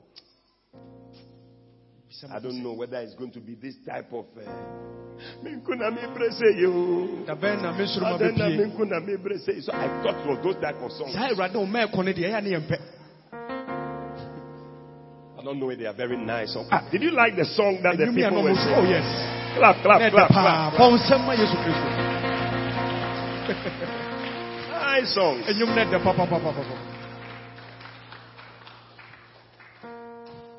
[SPEAKER 1] I don't know whether it's going to be this type of. Uh, so I thought it was those type of songs. I don't know if they are very nice. Ah, did you like the song that the people were
[SPEAKER 2] singing? Oh, yes.
[SPEAKER 1] Clap, clap, clap, clap.
[SPEAKER 2] clap
[SPEAKER 1] nice songs.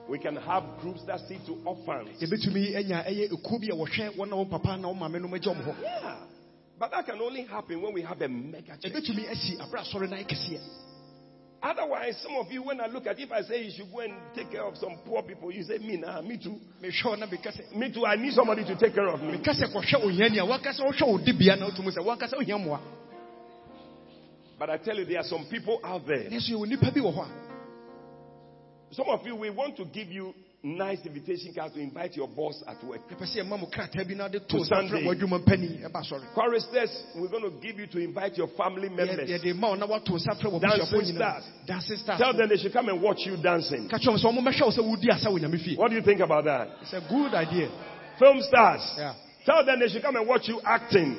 [SPEAKER 1] We can have groups that sit to orphans. Yeah. But that can only happen when we have a mega church. Otherwise, some of you, when I look at if I say you should go and take care of some poor people, you say, Me, nah, me too.
[SPEAKER 2] mehwɛ wo na meka sɛ
[SPEAKER 1] Me too. I need somebody to take care of me.
[SPEAKER 2] meka sɛ kɔhwɛ ohiani a wankasa wohwɛ wo dibea na wotum sɛ wankasa wohia mmoa
[SPEAKER 1] But I tell you, there are some people out there.
[SPEAKER 2] nanso yɛwɔ nnipa bi wɔ hɔ a
[SPEAKER 1] Some of you, we want to give you nice invitation card to invite your boss at work.
[SPEAKER 2] To
[SPEAKER 1] Sunday. Choristers, we're going to give you to invite your family members. Dancing stars.
[SPEAKER 2] Stars.
[SPEAKER 1] Tell them they should come and watch you dancing. What do you think about that?
[SPEAKER 2] It's a good idea.
[SPEAKER 1] Film stars.
[SPEAKER 2] Yeah.
[SPEAKER 1] Tell them they should come and watch you acting.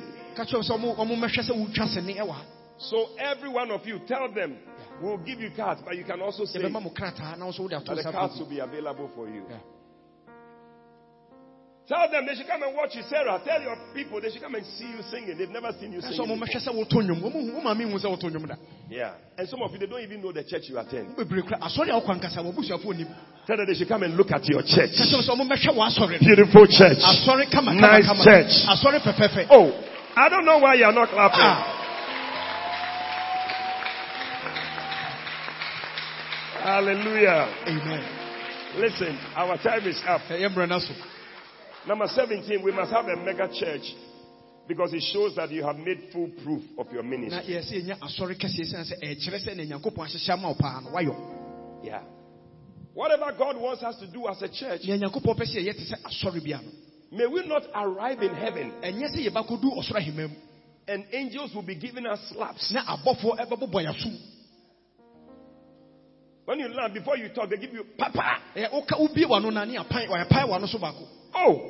[SPEAKER 1] So every one of you, tell them we'll give you cards, but you can also say
[SPEAKER 2] yɛbɛma mo krataa na wo nso wode ato
[SPEAKER 1] that the cards will be available for you.
[SPEAKER 2] Yeah.
[SPEAKER 1] Tell them they should come and watch you, Sarah. Tell your people they should come and see you singing. They've never seen you singing. before.
[SPEAKER 2] sɛ woto nnwom ɔmo hu- wo maame hu sɛ woto nnwom da
[SPEAKER 1] Yeah. And some of you, they don't even know the church you attend.
[SPEAKER 2] wo bebree kora asɔre a wokɔ ankasa wɔbusuafoɔ
[SPEAKER 1] Tell them they should come and look at your church.
[SPEAKER 2] ka kyerɛ m sɛ ɔmo mɛhwɛ w'asɔre no
[SPEAKER 1] Beautiful church.
[SPEAKER 2] asɔre kama kama
[SPEAKER 1] Nice church. Oh, I don't know why you're not clapping.
[SPEAKER 2] Ah,
[SPEAKER 1] Hallelujah.
[SPEAKER 2] Amen.
[SPEAKER 1] Listen, our time is up. Number 17, we must have a mega church because it shows that you have made full proof of your ministry. Yeah. Whatever God wants us to do as a church, may we not arrive in heaven and angels will be giving us slaps. When you land, before you talk, they give you papa.
[SPEAKER 2] Eh, ɛ woka wobie wano na ne apan ɔyɛpae wano so baako
[SPEAKER 1] Oh,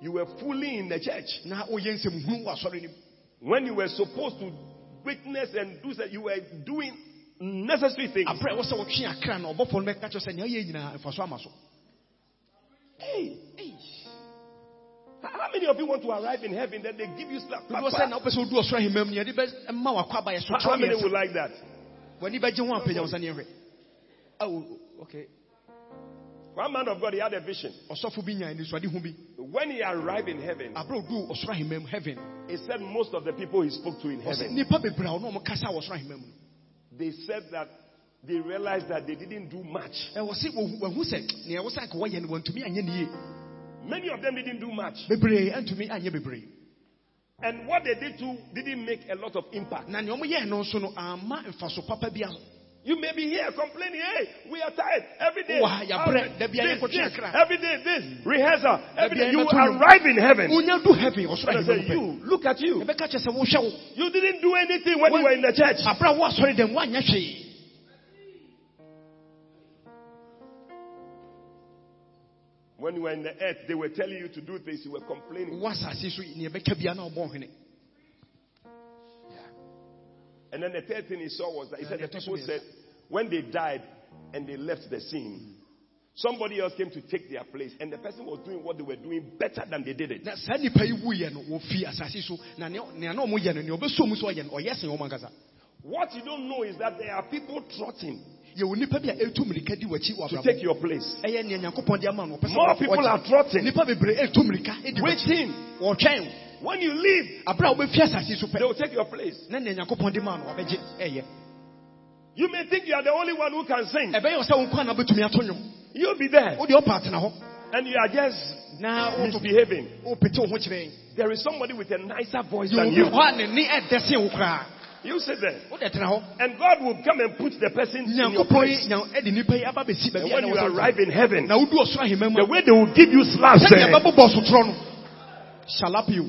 [SPEAKER 1] you were fully in the church.
[SPEAKER 2] na woyɛ nsɛmhunu wɔ asɔre no mu
[SPEAKER 1] When you were supposed to witness and do that, you were doing necessary things.
[SPEAKER 2] aberɛ ɛwɔ sɛ wotwe akra na ɔbɔfoɔ no bɛka kyerɛ sɛ nea woyɛ nyinaa mfa so ama so
[SPEAKER 1] Hey, hey. How many of you want to arrive in heaven that they give you slap?
[SPEAKER 2] dodoɔ sɛ na
[SPEAKER 1] Papa.
[SPEAKER 2] wopɛ sɛ wodu ɔsoro ahemam ne yɛde bɛma wakɔ aba yɛ so
[SPEAKER 1] How many would like that?
[SPEAKER 2] W'ani bɛgye ho apagya wo sɛ ne yɛhwɛ Oh, okay.
[SPEAKER 1] One man of God, he had a vision.
[SPEAKER 2] ɔsɔfo bi nya anisoade ho bi
[SPEAKER 1] When he arrived in heaven,
[SPEAKER 2] aberɛ odu ɔsoro ahemam heaven.
[SPEAKER 1] he said most of the people he spoke to in heaven,
[SPEAKER 2] nnipa bebree a ɔne ɔmo kasa wɔ ɔsoro ahemam no
[SPEAKER 1] they said that they realized that they didn't do much.
[SPEAKER 2] ɛwɔ se wɔhu wɔhu sɛ nea ɛwɔ sɛ anka wɔyɛ no wɔntumi anyɛ ne yie
[SPEAKER 1] Many of them didn't do much.
[SPEAKER 2] bebree antumi anyɛ bebree
[SPEAKER 1] And what they did too didn't make a lot of impact.
[SPEAKER 2] na nea ɔmo yɛɛ no nso no amma mfaso papa bi a
[SPEAKER 1] You may be here complaining, hey, we are tired every day.
[SPEAKER 2] Wah, ya
[SPEAKER 1] How-
[SPEAKER 2] bre- da bia
[SPEAKER 1] this, this, every day, this, rehearsal, every day. You arrive in heaven.
[SPEAKER 2] wonya du heaven ɔsoro
[SPEAKER 1] And I say, you, look at you.
[SPEAKER 2] ɛbɛka kyerɛ sɛ wohwɛ wo
[SPEAKER 1] You didn't do anything when you were in the church. When you were in the earth, they were telling you to do this, you were complaining.
[SPEAKER 2] wo asase so nea ɛbɛka bia na ɔbɔ hwene
[SPEAKER 1] And then the third thing he saw was that he said
[SPEAKER 2] Yeah,
[SPEAKER 1] the people said when they died and they left the scene, somebody else came to take their place, and the person was doing what they were doing better than they did it.
[SPEAKER 2] na saa nnipa yi wuyɛ no wɔfi asase so. Na nea nea na ɔmoyɛ no nea ɔbɛsɔ mu so ɔyɛ no ɔyɛ sen ɔmo ankasa
[SPEAKER 1] What you don't know is that there are people trotting
[SPEAKER 2] yɛwɔ nnipa bi a ɛtu mmirika di w'akyi wɔ
[SPEAKER 1] to take your place.
[SPEAKER 2] ɛyɛ nea nyankopɔn de ama no ɔpɛ sɛ
[SPEAKER 1] More people are trotting.
[SPEAKER 2] nnipa bebree ɛtu mmirika ɛdi w'akyi
[SPEAKER 1] Waiting.
[SPEAKER 2] wɔtwɛn
[SPEAKER 1] When you leave,
[SPEAKER 2] aberɛ a wobɛfi asase so
[SPEAKER 1] they will take your place.
[SPEAKER 2] na nea nyankopɔn de ma no wabɛgye ɛyɛ
[SPEAKER 1] You may think you are the only one who can sing.
[SPEAKER 2] ɛbɛyɛ wo sɛ wo nkwa na wobɛtumi ato nnwom
[SPEAKER 1] You'll be there,
[SPEAKER 2] wode ɔpa atena hɔ
[SPEAKER 1] and you are just
[SPEAKER 2] woto-
[SPEAKER 1] misbehaving.
[SPEAKER 2] wopete wo ho kyerɛ
[SPEAKER 1] There is somebody with a nicer voice than you.
[SPEAKER 2] Hɔ a ne ne ɛdɛ sen wo koraa
[SPEAKER 1] You sit there,
[SPEAKER 2] wode tena hɔ
[SPEAKER 1] and God will come and put the person in your place.
[SPEAKER 2] yi nya- ɛde nnipa yi aba bɛsi
[SPEAKER 1] And when you arrive in heaven,
[SPEAKER 2] na wodu ɔsoro ahemma mu
[SPEAKER 1] the way they will give you slaps
[SPEAKER 2] sɛdeɛ
[SPEAKER 1] there.
[SPEAKER 2] bɛbobɔ sotorɔ no shalap you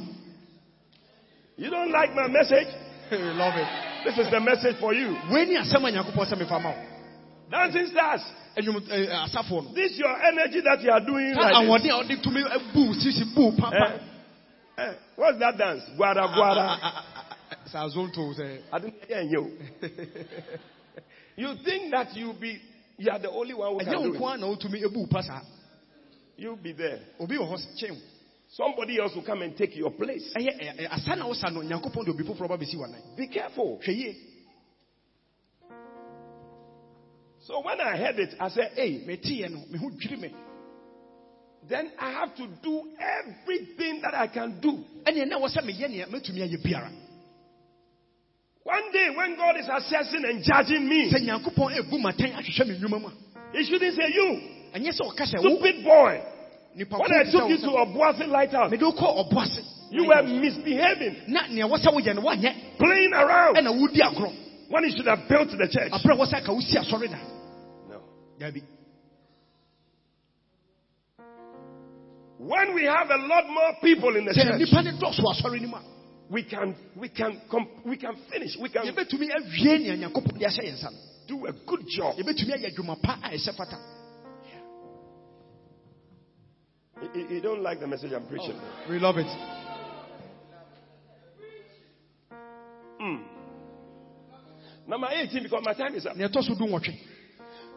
[SPEAKER 1] You don't like my message?
[SPEAKER 2] love it
[SPEAKER 1] This is the message for you.
[SPEAKER 2] wei ne asɛm a nyankopɔn sɛ mefa ma wo
[SPEAKER 1] Dancing stars.
[SPEAKER 2] Eh, eh, asafoɔ no
[SPEAKER 1] This your energy that you are doing right
[SPEAKER 2] ahoɔden a wode tumi eh, bu sisi bu
[SPEAKER 1] Eh,
[SPEAKER 2] papa
[SPEAKER 1] eh, what's that dance? Guara ah, guara.
[SPEAKER 2] Ah, ah, saa zonto sɛ
[SPEAKER 1] I didn't hear you. You think that you'll be you are the only one who can do it.
[SPEAKER 2] a na wotumi bu pa saa
[SPEAKER 1] You'll be there.
[SPEAKER 2] obi wɔ hɔ kyɛn wo
[SPEAKER 1] Somebody else will come and take your place. Be careful. So when I heard it, I said, hey,
[SPEAKER 2] meteeɛ no me ho dwiri me
[SPEAKER 1] then I have to do everything that I can do. One day when God is assessing and judging me,
[SPEAKER 2] sɛ nyankopɔn ɛbu matɛn ahwehwɛ me nnwuma mu
[SPEAKER 1] He shouldn't say, You,
[SPEAKER 2] ɛnyɛ sɛ ɔka sɛ wo
[SPEAKER 1] stupid boy. When I took you to Obuasi Lighthouse,
[SPEAKER 2] mede wo kɔ ɔbo ase
[SPEAKER 1] you were misbehaving,
[SPEAKER 2] na nea wɔ sɛ woyɛ no woanyɛ.
[SPEAKER 1] Playing around,
[SPEAKER 2] ɛna wodi agorɔ
[SPEAKER 1] when you should have built the church.
[SPEAKER 2] aberɛ wɔ sɛ ka wosi
[SPEAKER 1] No. When we have a lot more people in the church,
[SPEAKER 2] nnipa ne dɔso asɔre no mu a
[SPEAKER 1] we can we can com- we can finish. We can
[SPEAKER 2] yɛbɛtumi awie nea nyankopɔn de ahyɛ yɛn nsa no
[SPEAKER 1] do a good job.
[SPEAKER 2] yɛbɛtumi ayɛ adwuma pa a ɛsɛ fata
[SPEAKER 1] You- You, you don't like the message I'm preaching.
[SPEAKER 2] Oh, we love it hmm.
[SPEAKER 1] Number 18, because my time is up.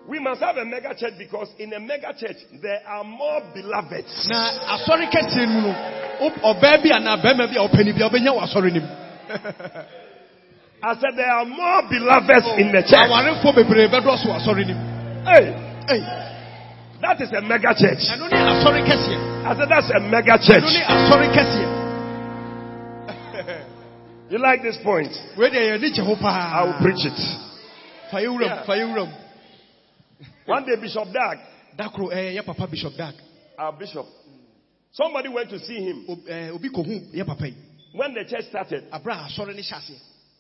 [SPEAKER 1] We must have a mega church because in a mega church there are more beloveds.
[SPEAKER 2] na asɔre kɛseɛ no mu no wo- ɔbaa bi anaa bɛrima bi a ɔpani bi a wobɛnya wɔ asɔre no mu
[SPEAKER 1] I said there are more beloveds in the church.
[SPEAKER 2] awarefoɔ bebree bɛdɔso wɔ asɔre no mu
[SPEAKER 1] Hey, that is a mega church.
[SPEAKER 2] ɛno ne asɔre kɛseɛ
[SPEAKER 1] I said that's a mega church.
[SPEAKER 2] ne asɔre kɛseɛ
[SPEAKER 1] You like this point?
[SPEAKER 2] wei deɛ yɛde gye ho
[SPEAKER 1] I will preach it.
[SPEAKER 2] fa yɛ wuram
[SPEAKER 1] Yeah.
[SPEAKER 2] Fa yɛ wuram
[SPEAKER 1] One day, Bishop Dag,
[SPEAKER 2] da koro ɛɛ yɛ papa bishop dag.
[SPEAKER 1] Our bishop, somebody went to see him.
[SPEAKER 2] Ob- ɛɛ, obi kɔhu yɛ papa
[SPEAKER 1] when the church started,
[SPEAKER 2] aberɛ a asɔre no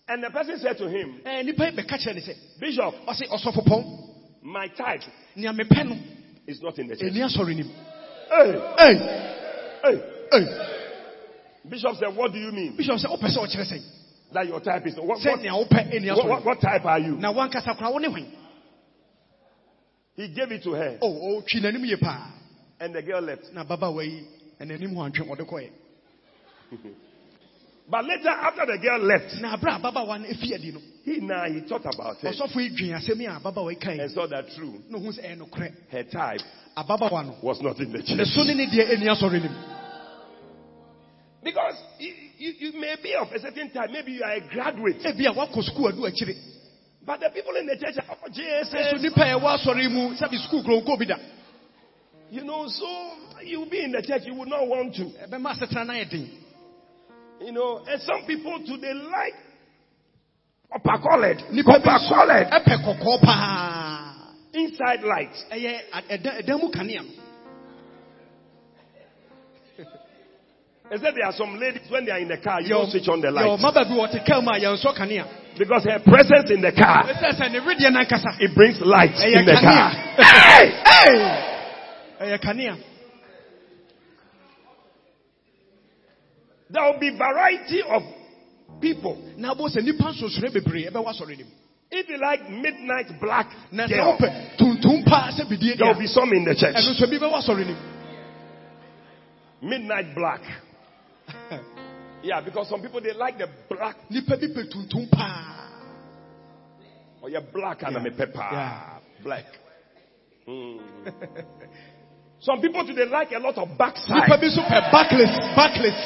[SPEAKER 1] and the person said to him,
[SPEAKER 2] ɛɛ nipa yi bɛka kyerɛ ne sɛ
[SPEAKER 1] Bishop,
[SPEAKER 2] ɔse ɔsɔfo pɔn
[SPEAKER 1] my type
[SPEAKER 2] nea mepɛ no.
[SPEAKER 1] is not in the
[SPEAKER 2] eh, church. no mu
[SPEAKER 1] Hey,
[SPEAKER 2] ei
[SPEAKER 1] hey,
[SPEAKER 2] ei
[SPEAKER 1] Bishop said, What do you mean?
[SPEAKER 2] bishop sɛ wopɛ sɛ ɔkyerɛ sɛn.
[SPEAKER 1] That your type is. What,
[SPEAKER 2] sɛ
[SPEAKER 1] what,
[SPEAKER 2] nea wopɛ ɛni
[SPEAKER 1] what, what, what type are you? He gave it to her.
[SPEAKER 2] Oh, oh, o ɔtwi n'anim yie paa
[SPEAKER 1] And the girl left.
[SPEAKER 2] na ababaawa yi ɛnanim hɔ antwe ɔde kɔɛ
[SPEAKER 1] But later, after the girl left,
[SPEAKER 2] na abere a ababaawa no no
[SPEAKER 1] he now he thought about it
[SPEAKER 2] dwen asɛm yi a ababaawa yi kan
[SPEAKER 1] and saw that true.
[SPEAKER 2] na ohun sɛ ɛyɛ nokorɛ
[SPEAKER 1] Her type
[SPEAKER 2] ababaawa no
[SPEAKER 1] was not in the church.
[SPEAKER 2] so ne ne deɛ ɛni asɔre nim
[SPEAKER 1] Because you, you, you may be of a certain type. Maybe you are a graduate.
[SPEAKER 2] ebi a wakɔ sukuu adu akyire
[SPEAKER 1] But the people in the church are oh,
[SPEAKER 2] ɛso
[SPEAKER 1] Jesus.
[SPEAKER 2] nipa a ɛwɔ asɔre yi mu sɛbi sukuu kuro nkɔ bi da
[SPEAKER 1] You know, so you'll be in the church, you would not want to.
[SPEAKER 2] ɛbɛma asetena na yɛ den
[SPEAKER 1] You know, and some people too, they like upper colored,
[SPEAKER 2] nipa bi ɛyɛ a- ɛda ɛdan mu kanea no
[SPEAKER 1] They said there are some ladies when they are in the car, you don't switch on the light
[SPEAKER 2] ɔma baabi wɔte kaa mu a yɛnsɔ kanea
[SPEAKER 1] because her presence in the car
[SPEAKER 2] ɛsɛ sɛ ne wedeɛ nankasa
[SPEAKER 1] it brings light in the car. Hey!
[SPEAKER 2] Hey!
[SPEAKER 1] There will be variety of people.
[SPEAKER 2] na abo sɛ nipa nsosoro bebree ɛbɛwɔ asɔre nim
[SPEAKER 1] If you like midnight black
[SPEAKER 2] na sɛ
[SPEAKER 1] girl,
[SPEAKER 2] wopɛ tuntum paa sɛ bidie
[SPEAKER 1] there will be some in the church.
[SPEAKER 2] ɛno nso bi bɛwɔ
[SPEAKER 1] Midnight black. Yeah, because some people they like the black.
[SPEAKER 2] Nipa bi tuntum paa
[SPEAKER 1] or yeah, black and I'm a pepper.
[SPEAKER 2] Yeah.
[SPEAKER 1] Black. Mm. some people they like a lot of backside.
[SPEAKER 2] nipa bi nso backless backless.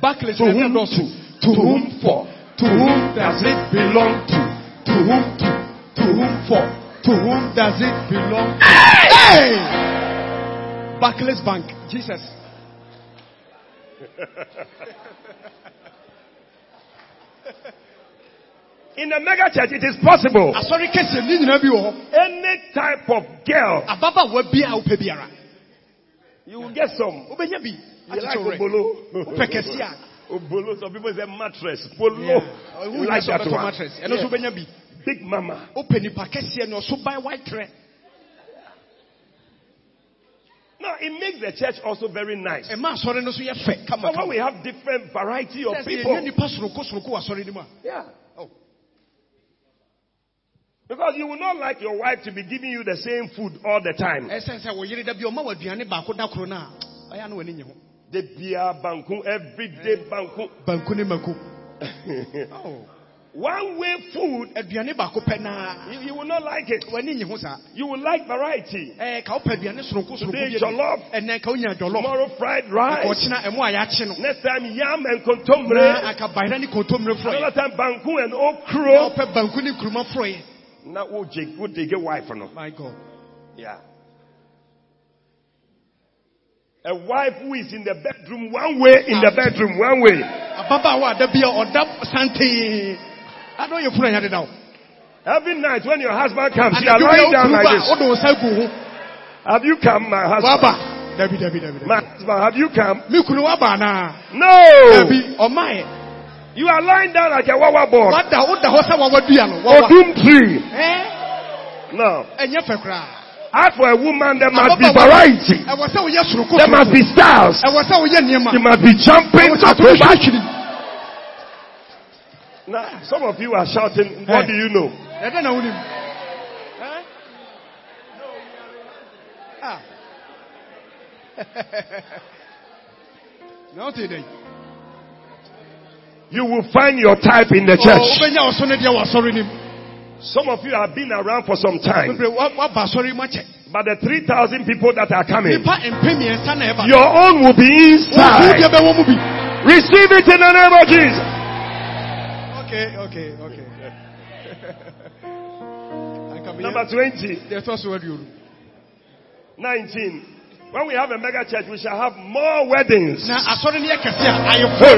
[SPEAKER 2] Backless
[SPEAKER 1] To
[SPEAKER 2] ɛna
[SPEAKER 1] whom
[SPEAKER 2] dɔso
[SPEAKER 1] To? whom for?
[SPEAKER 2] to whom does it belong to? To whom to? To whom for? To whom does it belong to? Hey! Backless bank. Jesus
[SPEAKER 1] In a mega church, it is possible.
[SPEAKER 2] Ah, asɔre kɛseɛ ne nyinaa bi wɔ hɔ
[SPEAKER 1] Any type of girl, ah,
[SPEAKER 2] ababaawa bi a wopɛ biara
[SPEAKER 1] you will get some. You like obolo. obolo. Some people say mattress. Polo.
[SPEAKER 2] Yeah.
[SPEAKER 1] You like that one.
[SPEAKER 2] mattress?
[SPEAKER 1] Yeah. Big mama.
[SPEAKER 2] wopɛ nipa kɛseɛ ne ɔso ban white
[SPEAKER 1] No, it makes the church also very nice.
[SPEAKER 2] ɛma asɔre no so yɛ fɛ
[SPEAKER 1] But when we have different variety of people,
[SPEAKER 2] yɛnya nipa soroko soroko wɔ asɔre no mu a
[SPEAKER 1] yeah.
[SPEAKER 2] Oh.
[SPEAKER 1] Because you will not like your wife to be giving you the same food all the time.
[SPEAKER 2] ɛsɛn sɛ wo yere da bi ɔma wɔ aduane baako da koro no a ɔyɛ ano w'ani nye ho
[SPEAKER 1] The beer banku, banku.
[SPEAKER 2] banku ne mako Oh.
[SPEAKER 1] One way food,
[SPEAKER 2] aduane baako pɛ
[SPEAKER 1] you, you will not like it.
[SPEAKER 2] w'ani nye ho
[SPEAKER 1] You will like variety.
[SPEAKER 2] ɛɛ ka wopɛ aduane soroko soroko
[SPEAKER 1] Today, jollof.
[SPEAKER 2] ɛnɛ ka wonya jɔlɔf
[SPEAKER 1] Tomorrow, fried rice.
[SPEAKER 2] ɔkyena ɛmo a yɛakye no
[SPEAKER 1] Next time, yam and
[SPEAKER 2] na
[SPEAKER 1] kontomire.
[SPEAKER 2] aka bayera ne kontomire frɔe
[SPEAKER 1] Another time, banku and okro.
[SPEAKER 2] wopɛ banku ne nkuruma frɔe
[SPEAKER 1] Now, who dig a wife no?
[SPEAKER 2] my god
[SPEAKER 1] Yeah. A wife who is in the bedroom one way, in the ah. bedroom one way.
[SPEAKER 2] Ababaawa a da bi a ɔda santee adɔ yɛ funu anyade da o
[SPEAKER 1] Every night when your husband comes, you are
[SPEAKER 2] anadwo bi a
[SPEAKER 1] lying down like this.
[SPEAKER 2] wode wo nsa gu ho
[SPEAKER 1] Have you come, my husband?
[SPEAKER 2] dabi dabi dabi
[SPEAKER 1] My husband, have you come?
[SPEAKER 2] me kunu waba anaa
[SPEAKER 1] No!
[SPEAKER 2] dabi
[SPEAKER 1] You are lying down like a wawa board.
[SPEAKER 2] wada woda hɔ sɛ wawa dua no wawa
[SPEAKER 1] Odum tree.
[SPEAKER 2] Ɛɛ,
[SPEAKER 1] No. As for a woman, there must be variety.
[SPEAKER 2] ɛwɔ sɛ woyɛ soroko
[SPEAKER 1] There must be styles.
[SPEAKER 2] ɛwɔ sɛ woyɛ nneɛma
[SPEAKER 1] You must be jumping
[SPEAKER 2] ɛwɔ sɛ wotumi
[SPEAKER 1] acrobat.
[SPEAKER 2] hwiri
[SPEAKER 1] Now, some of you are shouting, what
[SPEAKER 2] Hey.
[SPEAKER 1] do you know?
[SPEAKER 2] ɛdɛ na wonim na wote dɛn
[SPEAKER 1] You will find your type in the church.
[SPEAKER 2] wobɛnya ɔso no deɛ wɔ asɔre nim
[SPEAKER 1] Some of you have been around for some time,
[SPEAKER 2] bebree wa- waba asɔre mu akyɛ
[SPEAKER 1] but the 3,000 people that are coming,
[SPEAKER 2] nipa mpɛ mmiɛnsa na ɛba
[SPEAKER 1] your own will be inside.
[SPEAKER 2] deɛ bɛwɔ mu bi
[SPEAKER 1] Receive it in the name of Jesus.
[SPEAKER 2] Okay okay okay.
[SPEAKER 1] Number 20,
[SPEAKER 2] deɛ ɛtɔ so aduonu
[SPEAKER 1] 19. When we have a mega church, we shall have more weddings.
[SPEAKER 2] na asɔre no yɛ kɛse a ayefo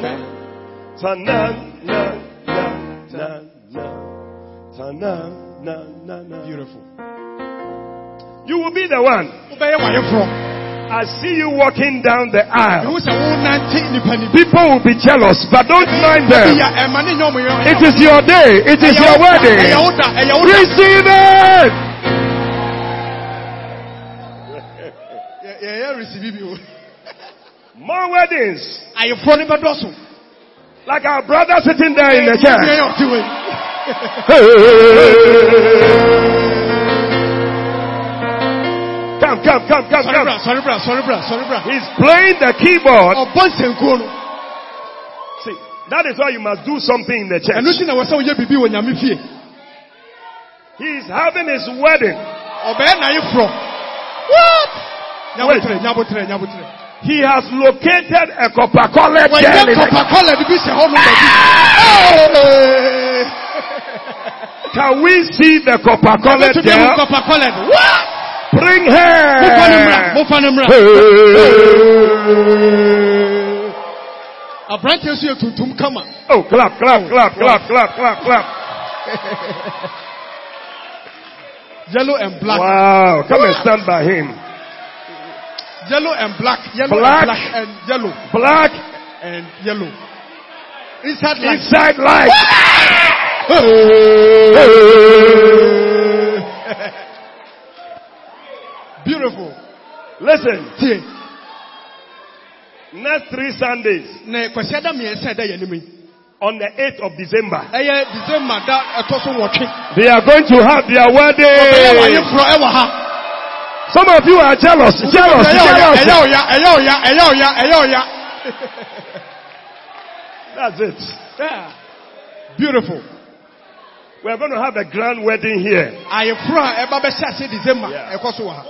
[SPEAKER 1] Hey.
[SPEAKER 2] okay okay
[SPEAKER 1] na, na, na, na, ta, na, na, na, na,
[SPEAKER 2] beautiful
[SPEAKER 1] You will be the one.
[SPEAKER 2] wobɛyɛ wayɛforɔ
[SPEAKER 1] I see you walking down the aisle.
[SPEAKER 2] Mehu sɛ wonante nnipa no bi.
[SPEAKER 1] People will be jealous, but don't mind them.
[SPEAKER 2] Ebi yɛ ɛma ne nyɛ ɔmo yɛ-
[SPEAKER 1] It is your day. It is your wedding.
[SPEAKER 2] ɛyɛ wo da, ɛyɛ.
[SPEAKER 1] Receive it.
[SPEAKER 2] Yɛ- yɛyɛ receive bi o.
[SPEAKER 1] More weddings.
[SPEAKER 2] Ayeforɔ no bɛdɔso.
[SPEAKER 1] Like our brother sitting there in the
[SPEAKER 2] ɔte.
[SPEAKER 1] Come, come, come, come,
[SPEAKER 2] bra,
[SPEAKER 1] come.
[SPEAKER 2] sɔre bra, sɔre bra, sɔre bra.
[SPEAKER 1] He's playing the keyboard.
[SPEAKER 2] No.
[SPEAKER 1] See, that is why you must do something in the church.
[SPEAKER 2] ti na wɔ sɛ woyɛ biribi wɔ Nyame fie.
[SPEAKER 1] He's having his wedding.
[SPEAKER 2] Ɔbɛyɛ n'ayeforɔ. What? Nyabotere, nyabotere, nyabotere.
[SPEAKER 1] He has located a Coca-Cola gel
[SPEAKER 2] Coca-Cola de bi hyɛ hɔ nom baabi.
[SPEAKER 1] Can we see the Coca-Cola
[SPEAKER 2] Ɛbɛtumi ahu
[SPEAKER 1] gel?
[SPEAKER 2] Coca-Cola. What?
[SPEAKER 1] Bring
[SPEAKER 2] Mofa ne mmra,
[SPEAKER 1] her.
[SPEAKER 2] mofa ne mmra. Aberanteɛ nso yɛ tuntum kama.
[SPEAKER 1] Oh, clap, clap, clap, clap, clap, clap, clap.
[SPEAKER 2] Yellow and black.
[SPEAKER 1] Wow. Come and stand by him.
[SPEAKER 2] Yellow and black. Yellow
[SPEAKER 1] Black.
[SPEAKER 2] and black and yellow
[SPEAKER 1] Black
[SPEAKER 2] and yellow. Inside like
[SPEAKER 1] inside light.
[SPEAKER 2] beautiful.
[SPEAKER 1] Listen,
[SPEAKER 2] Tie.
[SPEAKER 1] next three Sundays
[SPEAKER 2] Na kwasi ada mmiɛnsa a ɛda yɛn anim yi.
[SPEAKER 1] on the 8th of December,
[SPEAKER 2] December da ɛtɔ so nwɔtwe.
[SPEAKER 1] they are going to have their wedding.
[SPEAKER 2] W'ayeforɔ ɛwɔ ha.
[SPEAKER 1] Some of you are jealous, jealous,
[SPEAKER 2] Ɛyɛ ɔya, ɛyɛ
[SPEAKER 1] jealous. That's it.
[SPEAKER 2] Yeah. Beautiful.
[SPEAKER 1] We are going to have a grand wedding here.
[SPEAKER 2] Ayeforo a ɛba bɛhyɛ ase December
[SPEAKER 1] Yeah.
[SPEAKER 2] ɛkɔ so wɔ ha.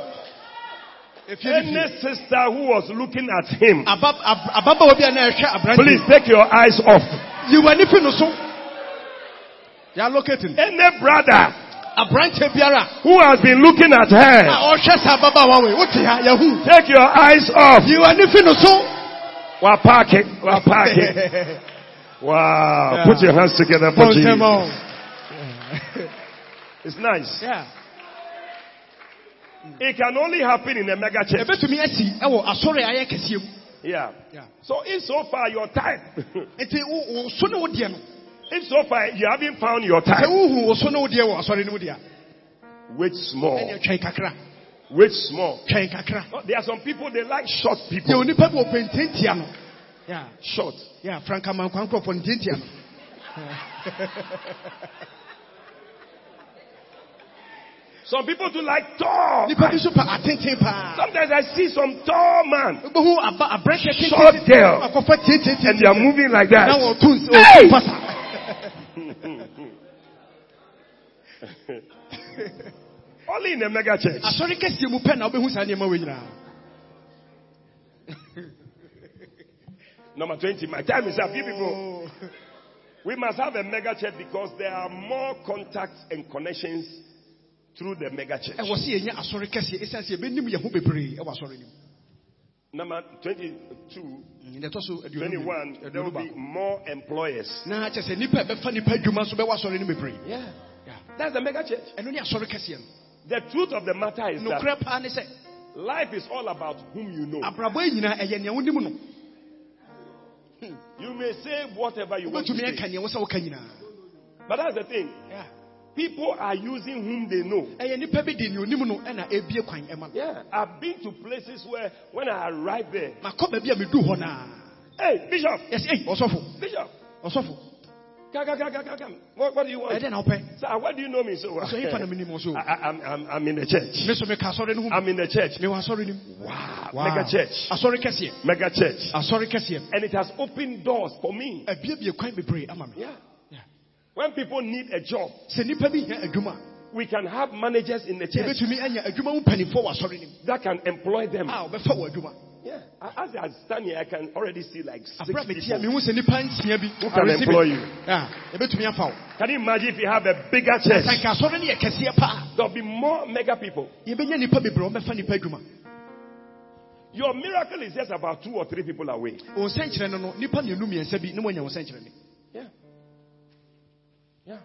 [SPEAKER 2] Efie ne fie.
[SPEAKER 1] Any sister who was looking at him,
[SPEAKER 2] Aba- ab- Ababaawa bi a na ɛhwɛ aberanteɛ.
[SPEAKER 1] please take your eyes off.
[SPEAKER 2] Yi w'ani fi no so. Yà locate no.
[SPEAKER 1] Any brother who has been looking at her, ah,
[SPEAKER 2] ɔhwɛ sɛ ababaawa wei, wote ha, yahu.
[SPEAKER 1] take your eyes off.
[SPEAKER 2] Yi w'ani fi no so.
[SPEAKER 1] We're parking. We're parking. Wow.
[SPEAKER 2] Yeah.
[SPEAKER 1] Put your hands together for Jesus.
[SPEAKER 2] Bɔnsɛmɔ.
[SPEAKER 1] It's nice.
[SPEAKER 2] Yeah.
[SPEAKER 1] It can only happen in a mega church.
[SPEAKER 2] Ebetumi asi ɛwɔ asɔre a ayɛ kɛseɛ mu.
[SPEAKER 1] Yeah.
[SPEAKER 2] Yeah.
[SPEAKER 1] So if so far your type,
[SPEAKER 2] Nti wo wo so ne wo deɛ no.
[SPEAKER 1] if so far you haven't found your
[SPEAKER 2] time,
[SPEAKER 1] type,
[SPEAKER 2] wohu wo so ne wo deɛ wɔ asɔre no mu deɛ a,
[SPEAKER 1] wait small. Wait small. Oh, There are some people they like short people.
[SPEAKER 2] onipa bi wɔ pɛntentia no. Yeah.
[SPEAKER 1] Short.
[SPEAKER 2] Yeah, Franka Mankwan nkurɔfoɔ no ntentia.
[SPEAKER 1] Some people do like tall.
[SPEAKER 2] Nipa bi so pa atenten paa.
[SPEAKER 1] Sometimes I see some tall man
[SPEAKER 2] Wobɛhu aba aberɛhyɛ tenten-
[SPEAKER 1] Short girl. and they are moving like that.
[SPEAKER 2] Na wɔtu ns-
[SPEAKER 1] Hey! Only in a mega church.
[SPEAKER 2] Asɔre kɛseɛ mu pɛ na wobɛhu saa nneɛma wei nyinaa.
[SPEAKER 1] Number 20. My time is up. You people. Oh. We must have a mega church because there are more contacts and connections through the mega church.
[SPEAKER 2] Ɛwɔ sɛ yɛnya asɔre kɛseɛ ɛsiane sɛ yɛbɛnim yɛn ho bebree ɛwɔ asɔre.
[SPEAKER 1] Number 22, mm,
[SPEAKER 2] Na ɛtɔ so aduonu
[SPEAKER 1] 21, there will be more employers.
[SPEAKER 2] Na kyerɛ sɛ nipa a ɛbɛfa nipa adwuma nso bɛwɔ asɔre.
[SPEAKER 1] Yeah. That's the mega church.
[SPEAKER 2] Ɛno ne asɔre
[SPEAKER 1] The truth of the matter is that
[SPEAKER 2] Nokorɛ paa ne sɛ
[SPEAKER 1] life is all about whom you know.
[SPEAKER 2] abrabɔ yi nyinaa ɛyɛ nea wonim no. Hmm.
[SPEAKER 1] You may say whatever you want to say.
[SPEAKER 2] aka nea wo sɛ woka nyinaa.
[SPEAKER 1] But that's the thing.
[SPEAKER 2] Yeah.
[SPEAKER 1] People are using whom they know.
[SPEAKER 2] ɛyɛ nipa bi de nea onim no ɛna ebie kwan ɛma no.
[SPEAKER 1] Yeah. I've been to places where when I arrive there,
[SPEAKER 2] makɔ baabi a medu hɔ naa.
[SPEAKER 1] hey, Bishop,
[SPEAKER 2] ɛyi ɔsɔfo
[SPEAKER 1] Bishop,
[SPEAKER 2] ɔsɔfo
[SPEAKER 1] come, come, come, come, come. What, what do you want? Sir, what do you know me so well?
[SPEAKER 2] ɔsɔ yifa na menim wo so.
[SPEAKER 1] I, I, I'm, I'm, I'm in the church.
[SPEAKER 2] me so meka asɔre no ho.
[SPEAKER 1] I'm in the church.
[SPEAKER 2] mewɔ asɔre no mu.
[SPEAKER 1] Wow.
[SPEAKER 2] Wow.
[SPEAKER 1] Mega church. Mega church. And it has opened doors for me.
[SPEAKER 2] abiebie kwan bebree ama me.
[SPEAKER 1] Yeah.
[SPEAKER 2] Yeah.
[SPEAKER 1] When people need a job,
[SPEAKER 2] sɛ nipa bi hia adwuma
[SPEAKER 1] we can have managers in the church
[SPEAKER 2] yɛbɛtumi anya adwuma mu mpanimfoɔ wɔ asɔre no mu.
[SPEAKER 1] that can employ them.
[SPEAKER 2] Ah, a wɔbɛfa wɔ adwuma.
[SPEAKER 1] Yeah. As I stand here, I can already see like six
[SPEAKER 2] aberɛ a metia
[SPEAKER 1] people.
[SPEAKER 2] mehu sɛ nipa nsia bi.
[SPEAKER 1] Who can employ you?
[SPEAKER 2] Ah, wo.
[SPEAKER 1] Can you imagine if you have a bigger church?
[SPEAKER 2] sɛ nka asɔre no yɛ kɛseɛ paa.
[SPEAKER 1] There'll be more mega people.
[SPEAKER 2] yɛbɛnya nipa bebree wɔbɛfa nipa adwuma.
[SPEAKER 1] Your miracle is just about two or three people away.
[SPEAKER 2] wo nsɛnkyerɛ no no nipa mmienu mmiɛnsa bi ne moanya wo nsɛnkyerɛ ne.
[SPEAKER 1] Yeah. Yeah.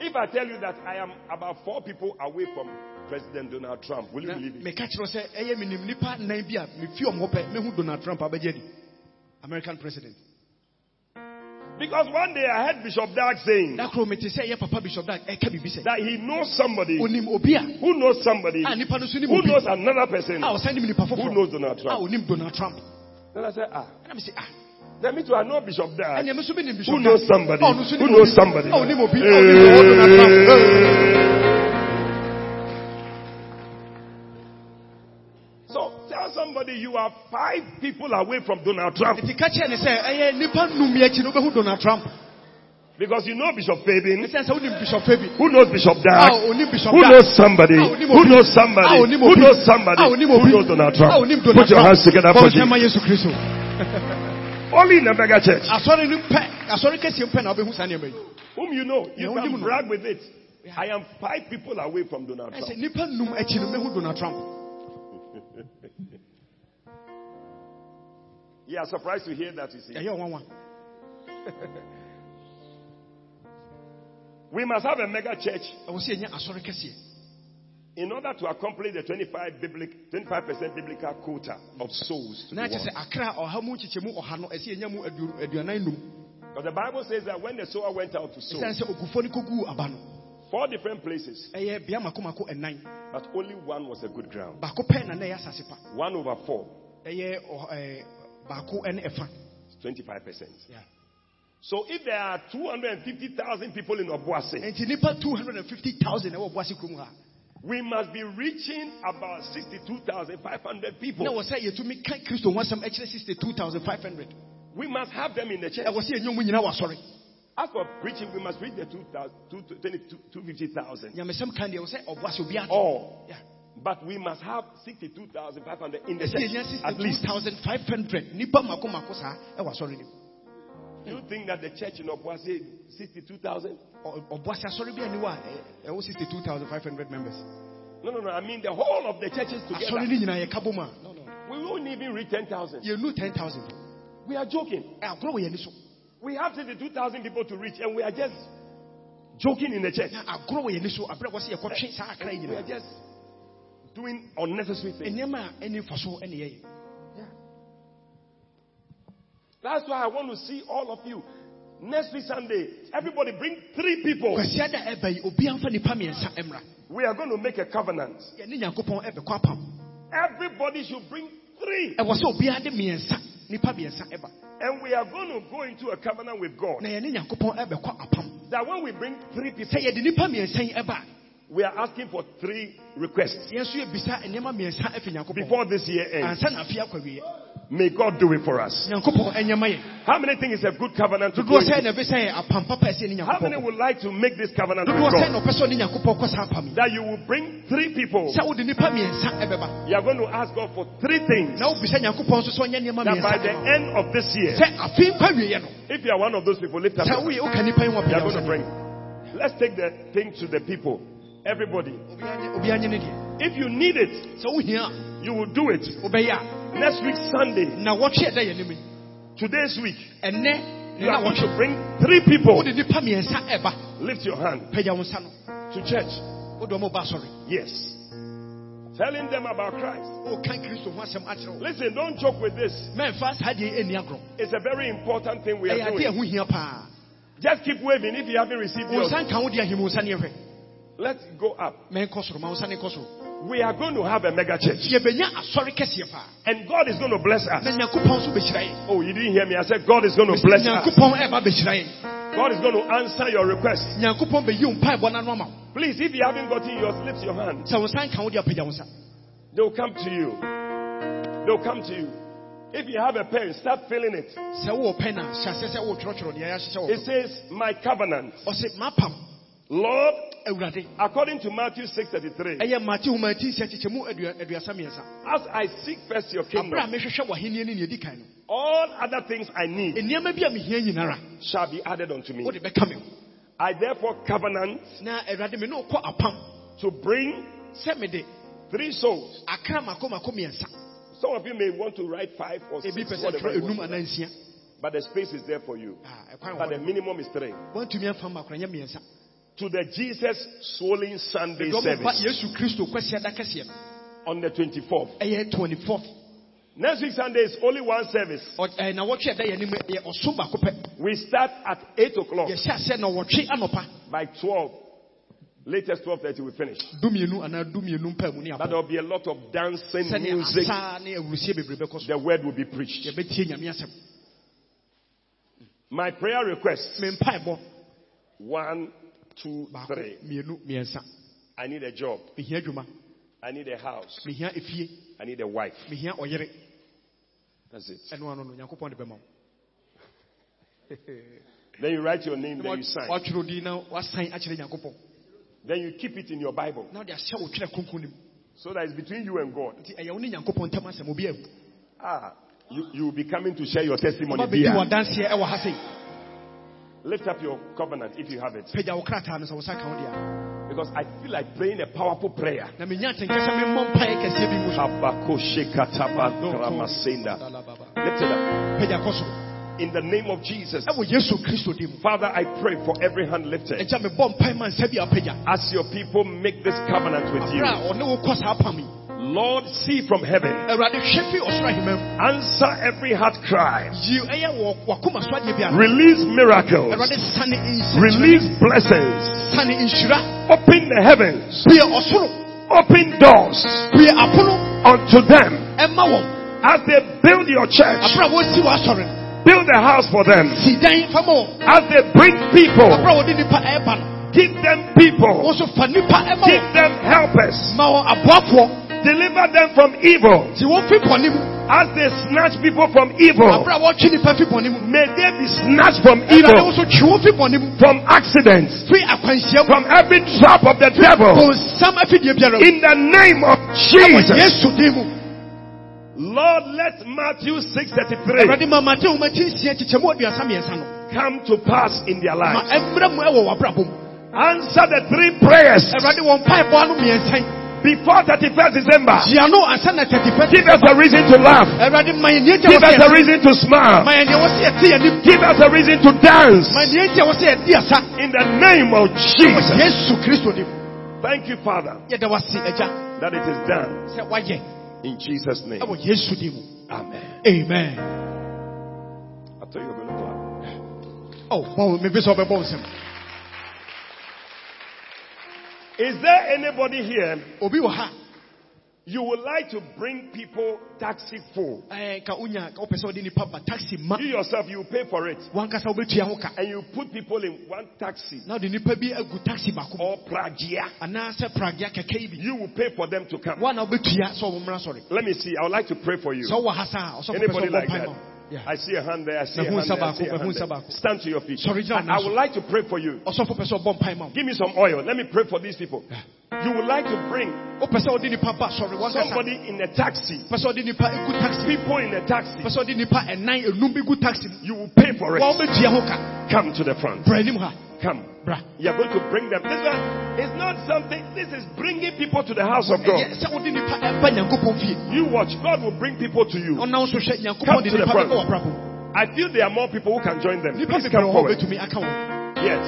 [SPEAKER 1] If I tell you that I am about four people away from President Donald Trump. Will you believe it?
[SPEAKER 2] meka kyerɛ sɛ ɛyɛ menim nipa nan bi a mefi ɔmo hɔ pɛ mehu donald trump abɛgye di american president
[SPEAKER 1] Because one day I heard Bishop Dag saying
[SPEAKER 2] da koro mete sɛ ɛyɛ papa bishop dag ɛka biribi sɛ
[SPEAKER 1] that he knows somebody who knows somebody
[SPEAKER 2] a nipa no so nim
[SPEAKER 1] who knows another person
[SPEAKER 2] a ɔsan nim nipa
[SPEAKER 1] who knows Donald Trump.
[SPEAKER 2] donald trump
[SPEAKER 1] Then I said, ah,
[SPEAKER 2] ɛna mese ah
[SPEAKER 1] let me too. I know Bishop Dag.
[SPEAKER 2] ɛnea me so menim bishop
[SPEAKER 1] Who knows somebody?
[SPEAKER 2] a ɔno so
[SPEAKER 1] Who knows somebody? You are five people away from Donald Trump
[SPEAKER 2] nti ka kyerɛ ne sɛ nipa num yi akyi donald trump
[SPEAKER 1] because you know Bishop Fabin.
[SPEAKER 2] ɛsiane sɛ wonim bishop fa
[SPEAKER 1] Who knows Bishop
[SPEAKER 2] Dag? Ah,
[SPEAKER 1] Who knows somebody?
[SPEAKER 2] Ah,
[SPEAKER 1] Who knows somebody?
[SPEAKER 2] Ah,
[SPEAKER 1] Who knows somebody? Who knows Donald Trump? Put your hands together for Jesus. Only in a mega church.
[SPEAKER 2] asɔre no pɛ asɔre kɛseɛ na wobɛhu saa
[SPEAKER 1] Whom you know, you can brag with it. I am five people away from Donald Trump. You are surprised to hear that, you see. We must have a mega church
[SPEAKER 2] ɛwɔ sɛ ɛnyɛ asɔre kɛseɛ
[SPEAKER 1] in order to accomplish the 25 biblic, 25% biblical quota of souls. To
[SPEAKER 2] na
[SPEAKER 1] be
[SPEAKER 2] kyɛ
[SPEAKER 1] won.
[SPEAKER 2] sɛ akra ɔha mu nkyekyɛmu ɔha no ɛsɛ ɛnya mu aduonu- aduanan num
[SPEAKER 1] Because the Bible says that when the sower went out to sow,
[SPEAKER 2] ɛsiane sɛ ogufo no kɔguu aba no
[SPEAKER 1] four different places,
[SPEAKER 2] ɛyɛ bea mako mako ɛnan
[SPEAKER 1] but only one was a good ground.
[SPEAKER 2] baako na na ɛyɛ asase
[SPEAKER 1] One over four,
[SPEAKER 2] ɛyɛ ɔh- ɛɛ, baako ɛne ɛfa
[SPEAKER 1] 25%.
[SPEAKER 2] Yeah.
[SPEAKER 1] So if there are 250,000 people in Obuasi,
[SPEAKER 2] nti nipa 250000 ɛwɔ boase kurom ha
[SPEAKER 1] we must be reaching about 62,500 people.
[SPEAKER 2] na wɔ sɛ yɛtumi ka kristo ho asɛm ɛkyerɛ 62500
[SPEAKER 1] We must have them in the church.
[SPEAKER 2] ɛwɔ sɛ yɛnyɛ mu nyina wɔ asɔre
[SPEAKER 1] As for preaching, we must reach the 2,000 2 22 250,000.
[SPEAKER 2] nyamesɛm ka deɛ wɔ sɛ ɔboase obi ate
[SPEAKER 1] All.
[SPEAKER 2] Yeah.
[SPEAKER 1] But we must have 62,500 in the church. At least.
[SPEAKER 2] 62500 nipa mako mako saa ɛwɔ asɔre no
[SPEAKER 1] Do you think that the church in Obuasi 62,000?
[SPEAKER 2] Ɔ- ɔboase asɔre bi ani wɔ a ɛ- ɛwɔ 62500 members
[SPEAKER 1] No, no, no. I mean the whole of the churches together.
[SPEAKER 2] no nyinaa yɛka bom a
[SPEAKER 1] We won't even reach 10,000.
[SPEAKER 2] yɛnu 10000
[SPEAKER 1] We are joking.
[SPEAKER 2] agorɔ wɔ yɛni so
[SPEAKER 1] We have 62,000 people to reach, and we are just joking in the church.
[SPEAKER 2] na agorɔ wɔ yɛni so aberɛ wɔ sɛ yɛkɔtwe saa akra yi
[SPEAKER 1] We are just doing unnecessary things.
[SPEAKER 2] nneɛma a ɛni fa so ɛne yɛyɛ
[SPEAKER 1] That's why I want to see all of you. Next week Sunday, everybody bring three people.
[SPEAKER 2] kwasia da ɛba yi obiara mfa nipa mmiɛnsa mmra
[SPEAKER 1] We are going to make a covenant.
[SPEAKER 2] yɛne nyankopɔn ɛbɛkɔ apam
[SPEAKER 1] Everybody should bring three.
[SPEAKER 2] ɛwɔ sɛ obiara de mmiɛnsa nipa mmiɛnsa ɛba
[SPEAKER 1] And we are going to go into a covenant with God.
[SPEAKER 2] na yɛne nyankopɔn ɛbɛkɔ apam
[SPEAKER 1] That when we bring three people,
[SPEAKER 2] sɛ yɛde nipa mmiɛnsa yi ɛba a,
[SPEAKER 1] we are asking for three requests
[SPEAKER 2] yɛn nso yɛbisa nneɛma mmiɛnsa afi nyankopɔn
[SPEAKER 1] before this year ends.
[SPEAKER 2] ansa na afei akɔ awie
[SPEAKER 1] May God do it for us.
[SPEAKER 2] nyankopɔn ɛnyɛma yɛn
[SPEAKER 1] How many think it's a good covenant to go
[SPEAKER 2] dodoɔ sɛ
[SPEAKER 1] into?
[SPEAKER 2] na ɛbɛsɛ yɛ apam papa ɛsɛ ne
[SPEAKER 1] How many would like to make this covenant with God?
[SPEAKER 2] na ɔpɛ sɛ ɔne nyankopɔn kɔ saa apam yi
[SPEAKER 1] That you will bring three people.
[SPEAKER 2] sɛ wode nipa mmiɛnsa ɛbɛba
[SPEAKER 1] You are going to ask God for three things.
[SPEAKER 2] na wobisa nyankopɔn nso sɛ ɔnyɛ nneɛma
[SPEAKER 1] That by the end of this year,
[SPEAKER 2] sɛ afei nkwa awieɛ no
[SPEAKER 1] if you are one of those people, lift up
[SPEAKER 2] sɛ
[SPEAKER 1] your hand.
[SPEAKER 2] woyɛ woka nipa yi wɔ
[SPEAKER 1] You are going to bring. Let's take the thing to the people. Everybody.
[SPEAKER 2] obiara nye ne deɛ
[SPEAKER 1] If you need it,
[SPEAKER 2] a
[SPEAKER 1] you will do it. Next week, Sunday,
[SPEAKER 2] na wɔtwe ɛda yɛ anim
[SPEAKER 1] today's week,
[SPEAKER 2] And then
[SPEAKER 1] you are going to bring three people.
[SPEAKER 2] wode nipa mmiɛnsa ɛba
[SPEAKER 1] Lift your hand
[SPEAKER 2] pagya wo nsa no
[SPEAKER 1] to church.
[SPEAKER 2] wode ɔmo ba asɔre
[SPEAKER 1] Yes. Telling them about Christ.
[SPEAKER 2] woka kristo ho asɛm
[SPEAKER 1] Listen, don't joke with this.
[SPEAKER 2] mɛmfa saa deɛ ɛnni agorɔ
[SPEAKER 1] It's a very important thing we are doing.
[SPEAKER 2] ho hia paa
[SPEAKER 1] Just keep waving if you haven't received yours.
[SPEAKER 2] Nsa nka wo de ahim wo nsa ne ɛhwɛ
[SPEAKER 1] Let's go up.
[SPEAKER 2] mɛnkɔ soro ma wo nsa ne nkɔ soro
[SPEAKER 1] We are going to have a mega church.
[SPEAKER 2] yɛbɛnya asɔre kɛseɛ paa
[SPEAKER 1] And God is going to bless us.
[SPEAKER 2] nyankopɔn nso bɛhyira yɛn
[SPEAKER 1] Oh, you didn't hear me. I said God is going to bless us.
[SPEAKER 2] nyankopɔn ɛba bɛhyira yɛn
[SPEAKER 1] God is going to answer your request.
[SPEAKER 2] nyankopɔn bɛyi wo mpaebɔ no ano ama wo
[SPEAKER 1] Please, if you haven't gotten yours, lift your hand.
[SPEAKER 2] sɛ wo nsa nka wo de apagya wo nsa
[SPEAKER 1] They will come to you. They'll come to you. If you have a pen, start filling it.
[SPEAKER 2] sɛ wowɔ pɛ no a hyɛ aseɛ sɛ wotwerɛtwerɛ deɛ yɛahyehyɛ wɔ
[SPEAKER 1] It says, My covenant. Lord, according to Matthew 6:33,
[SPEAKER 2] ɛyɛ mate homa ati nsia kyekyɛmu adua- aduasa mmiɛnsa
[SPEAKER 1] as I seek first your kingdom,
[SPEAKER 2] mehwehwɛ w'ahenni ne neadi kan
[SPEAKER 1] all other things I need
[SPEAKER 2] nneɛma bi a mehia nyinara
[SPEAKER 1] shall be added unto me.
[SPEAKER 2] wode bɛka me ho
[SPEAKER 1] I therefore covenant
[SPEAKER 2] na awurade me ne wokɔ apam
[SPEAKER 1] to bring three souls.
[SPEAKER 2] akra mako mako mmiɛnsa
[SPEAKER 1] Some of you may want to write five or six,
[SPEAKER 2] ebi pɛ sɛ
[SPEAKER 1] whatever
[SPEAKER 2] twerɛ
[SPEAKER 1] you
[SPEAKER 2] enum
[SPEAKER 1] want.
[SPEAKER 2] anaa nsia
[SPEAKER 1] but the space is there for you.
[SPEAKER 2] Ah,
[SPEAKER 1] But the minimum is three.
[SPEAKER 2] Woantumi amfa ma akora nyɛ mmiɛnsa
[SPEAKER 1] to the Jesus Swollen Sunday service
[SPEAKER 2] Yesu Kristo kwasi ada kɛseɛ no.
[SPEAKER 1] on the 24th.
[SPEAKER 2] Ɛyɛ 24th.
[SPEAKER 1] Next week Sunday is only one service.
[SPEAKER 2] Ɔ- ɛɛ, Na wɔtwe ɛda yɛ anim yɛ ɔso baako pɛ.
[SPEAKER 1] We start at 8 o'clock.
[SPEAKER 2] Yɛhyɛ aseɛ na wɔtwe anɔpa.
[SPEAKER 1] By 12, latest 12.30 we finish.
[SPEAKER 2] Dumienu anaa dumienu mpɛ mu ne
[SPEAKER 1] That there will be a lot of dancing, music.
[SPEAKER 2] asa ne awurusie bebree bɛkɔ so.
[SPEAKER 1] The word will be preached.
[SPEAKER 2] Yɛbɛtie nyame asɛm.
[SPEAKER 1] My prayer request. One, two, three. I need a job. I need a house. I need a wife. That's it.
[SPEAKER 2] Ɛno ano no Nyankopɔn de bɛma wo.
[SPEAKER 1] Then you write your name, then you sign.
[SPEAKER 2] Watwerɛ din na wasan akyerɛ Nyankopɔn.
[SPEAKER 1] Then you keep it in your Bible.
[SPEAKER 2] Na wode ahyɛ wo twerɛ kronkron no mu.
[SPEAKER 1] So that it's between you and God.
[SPEAKER 2] Nti ɛyɛ wo ne Nyankopɔn ntam asɛm obi ahu.
[SPEAKER 1] Ah, you, you will be coming to share your testimony. Here. Lift up your covenant if you have it.
[SPEAKER 2] Pagya wo krataa no sɛ wo sa ka wo deɛ a.
[SPEAKER 1] Because I feel like praying a powerful prayer.
[SPEAKER 2] Na menya atenka sɛ memmɔ mpaeɛ kɛseɛ bi mu so.
[SPEAKER 1] Habakoshekatabakramasenda. Lift it up.
[SPEAKER 2] Pagya kɔ so.
[SPEAKER 1] In the name of Jesus.
[SPEAKER 2] Ɛwɔ Yesu Kristo din mu.
[SPEAKER 1] Father, I pray for every hand lifted.
[SPEAKER 2] Agya mebɔ mpae ma nsa bi apagya.
[SPEAKER 1] As your people make this covenant with you.
[SPEAKER 2] Aberɛ a ɔne wo kɔ saa apam yi.
[SPEAKER 1] Lord, see from heaven.
[SPEAKER 2] Awurade hwɛ fi ɔsoro ahema mu.
[SPEAKER 1] Answer every heart cry.
[SPEAKER 2] Yi ɛyɛ wɔ wakoma so adeɛ biara.
[SPEAKER 1] Release miracles.
[SPEAKER 2] Awurade sane nhyira.
[SPEAKER 1] Release blessings. Open the heavens. Open doors unto them as they build your church.
[SPEAKER 2] Aberɛ a wɔsi w'asɔre no.
[SPEAKER 1] Build a house for them
[SPEAKER 2] Si dan fama
[SPEAKER 1] as they bring people.
[SPEAKER 2] Aberɛ a wɔde nipa ɛreba.
[SPEAKER 1] Give them people.
[SPEAKER 2] Wɔn nso fa nipa
[SPEAKER 1] Give them helpers.
[SPEAKER 2] Ma wɔn aboafoɔ.
[SPEAKER 1] Deliver them from evil
[SPEAKER 2] Ti wɔn fi bɔne mu.
[SPEAKER 1] as they snatch people from evil.
[SPEAKER 2] Aberɛ a wɔtwe nipa fi bɔne mu.
[SPEAKER 1] May they be snatched from evil,
[SPEAKER 2] nso twe wɔn fi bɔne mu.
[SPEAKER 1] from accidents,
[SPEAKER 2] Fi akwanhyia mu.
[SPEAKER 1] from every trap of the devil.
[SPEAKER 2] Bonsam afidie biara mu.
[SPEAKER 1] In the name of Jesus.
[SPEAKER 2] Yesu din mu.
[SPEAKER 1] Lord, let Matthew 6:33
[SPEAKER 2] Awurade ma Mateo ma ti nsia kyekyɛmu aduasa mmiɛnsa no.
[SPEAKER 1] come to pass in their lives.
[SPEAKER 2] ɛmmerɛ mu ɛwɔ w'abrabɔ mu.
[SPEAKER 1] Answer the three prayers
[SPEAKER 2] Awurade wɔn mpaebɔ ano mmiɛnsa yi.
[SPEAKER 1] before 31st December.
[SPEAKER 2] Gyia no ansa na thirty first.
[SPEAKER 1] Give us a reason to laugh.
[SPEAKER 2] Awurade ma yɛn nea
[SPEAKER 1] Give us a reason to smile.
[SPEAKER 2] Ma yɛn nea wɔsi yɛte yɛn nim.
[SPEAKER 1] Give us a reason to dance.
[SPEAKER 2] Ma nea ɛkyɛ wɔsi yɛdi asa.
[SPEAKER 1] In the name of Jesus.
[SPEAKER 2] Yesu Kristo dim.
[SPEAKER 1] Thank you, Father,
[SPEAKER 2] Yɛda wasi agya
[SPEAKER 1] that it is done. In Jesus' name. Amen.
[SPEAKER 2] Amen.
[SPEAKER 1] I thought you were going to clap.
[SPEAKER 2] Oh, bɔn mi
[SPEAKER 1] Is there anybody here
[SPEAKER 2] Obi
[SPEAKER 1] you would like to bring people taxi full?
[SPEAKER 2] Ɛɛ eh, ka unya ka ɔpɛ sɛ ɔde nipa ba taxi ma.
[SPEAKER 1] You yourself, you pay for it.
[SPEAKER 2] Wankasa ɔbɛtua ho ka.
[SPEAKER 1] And you put people in one taxi
[SPEAKER 2] Na ɔde nipa bi agu taxi baako mu.
[SPEAKER 1] or pragia.
[SPEAKER 2] Anaasɛ pragia kɛkɛ yi bi.
[SPEAKER 1] You will pay for them to come.
[SPEAKER 2] Wɔn a ɔbɛtua sɛ ɔmo mmra.
[SPEAKER 1] Let me see. I would like to pray for you.
[SPEAKER 2] Sɛ ɔwɔ ha saa ɔsɔfo
[SPEAKER 1] Anybody like that?
[SPEAKER 2] Yeah.
[SPEAKER 1] I see a hand there. I see a hand there. I see a hand there. Stand to your feet. I, I would like to pray for you.
[SPEAKER 2] Ɔsɔfo pɛ sɛ ɔbɔ mpae ma wo.
[SPEAKER 1] Give me some oil. Let me pray for these people. You would like to bring
[SPEAKER 2] Ɔpɛ sɛ ɔde nipa ba sɔre wankasa.
[SPEAKER 1] somebody in a taxi,
[SPEAKER 2] Pɛ sɛ ɔde nipa egu taxi.
[SPEAKER 1] people in a taxi.
[SPEAKER 2] Pɛ sɛ ɔde nipa ɛnan enum bi gu taxi mu.
[SPEAKER 1] You will pay for it.
[SPEAKER 2] bɛtua ho ka.
[SPEAKER 1] Come to the front.
[SPEAKER 2] Bra anim ha.
[SPEAKER 1] Come. You are going to bring them. This one is not something. This is bringing people to the house of God.
[SPEAKER 2] Ɛyɛ sɛ ɔde nipa ɛba eh, nyankopɔn fie.
[SPEAKER 1] You watch. God will bring people to you.
[SPEAKER 2] Ɔnam so hwɛ
[SPEAKER 1] Come to the front.
[SPEAKER 2] bɛba wɔ abrabɔ mu.
[SPEAKER 1] I feel there are more people who can join them. Please come forward.
[SPEAKER 2] bɛtumi aka wɔn.
[SPEAKER 1] Yes.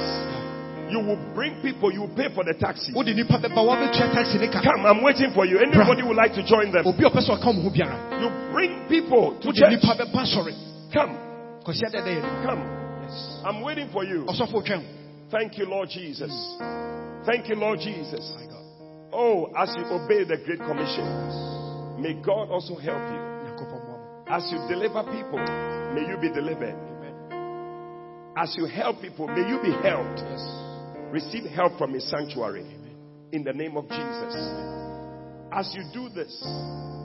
[SPEAKER 1] You will bring people. You will pay for the taxi.
[SPEAKER 2] Wode nipa bɛba wɔabɛtua taxi ne ka.
[SPEAKER 1] Come. I'm waiting for you. Anybody would like to join them?
[SPEAKER 2] Obi a ɔpɛ sɛ ɔka wɔn ho biara.
[SPEAKER 1] You bring people to church.
[SPEAKER 2] nipa bɛba sɔre.
[SPEAKER 1] Come.
[SPEAKER 2] Kɔsi adada yɛ no.
[SPEAKER 1] Come. I'm waiting for you. Thank you, Lord Jesus. Thank you, Lord Jesus. Oh, as you obey the Great Commission, may God also help you.
[SPEAKER 2] Nyankopɔn mmoa mo.
[SPEAKER 1] As you deliver people, may you be delivered. As you help people, may you be helped. Receive help from His sanctuary. In the name of Jesus. As you do this,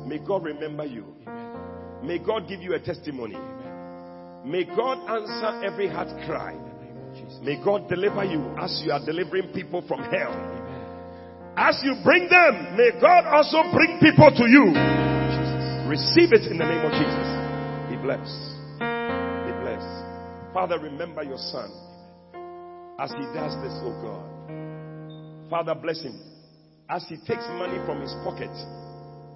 [SPEAKER 1] may God remember you. May God give you a testimony. May God answer every heart cry. May God deliver you as you are delivering people from hell. As you bring them, may God also bring people to you. Receive it in the name of Jesus. Be blessed. Be blessed. Father, remember your son as he does this, oh God. Father, bless him as he takes money from his pocket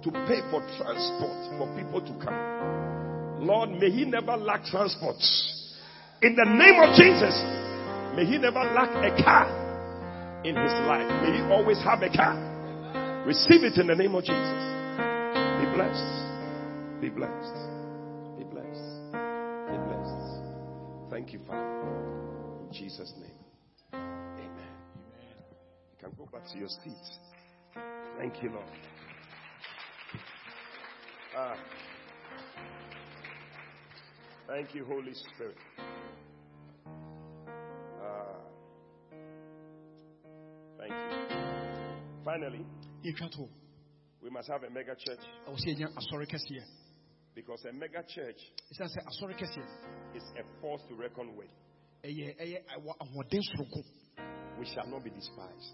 [SPEAKER 1] to pay for transport for people to come. Lord, may he never lack transport. In the name of Jesus, may he never lack a car. in his life. May he always have a car. Receive it in the name of Jesus. Be blessed. Be blessed. Be blessed. Be blessed. Thank you, Father. In Jesus' name. Amen. You can go back to your seats. Thank you, Lord. Ah. Thank you, Holy Spirit. Finally, we must have a mega church because a mega church is a force to reckon with. We shall not be despised.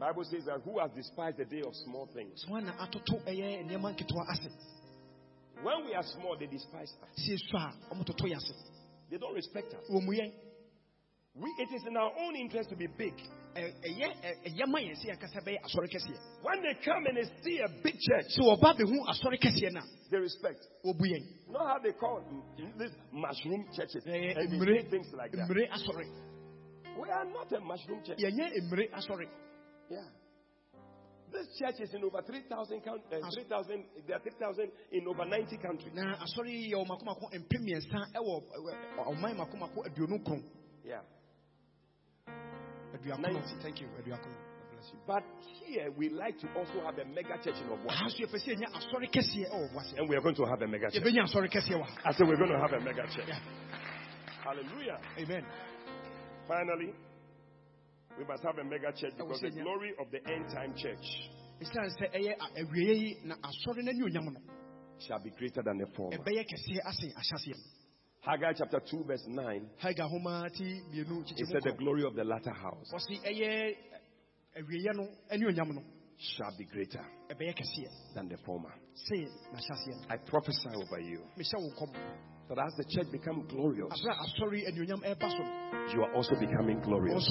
[SPEAKER 1] Bible says that who has despised the day of small things? When we are small, they despise us. They don't respect us. We, it is in our own interest to be big. When they come and they see a big church, they respect. Not how they call mm, mm, this mushroom churches and things like that. We are not a mushroom church. Yeah. This church is in over 3,000 countries. Eh, uh, 3,000, there are 3,000 in over 90 countries. Yeah. Thank you. But here we like to also have a mega church in Obuasi. And we are going to have a mega church. I said we're going to have a mega church. Yeah. Hallelujah. Amen. Finally, we must have a mega church because the glory of the end time church shall be greater than the former. Haggai chapter 2, verse 9. It said, The glory of the latter house shall be greater than the former. I prophesy over you that as the church becomes glorious, you are also becoming glorious.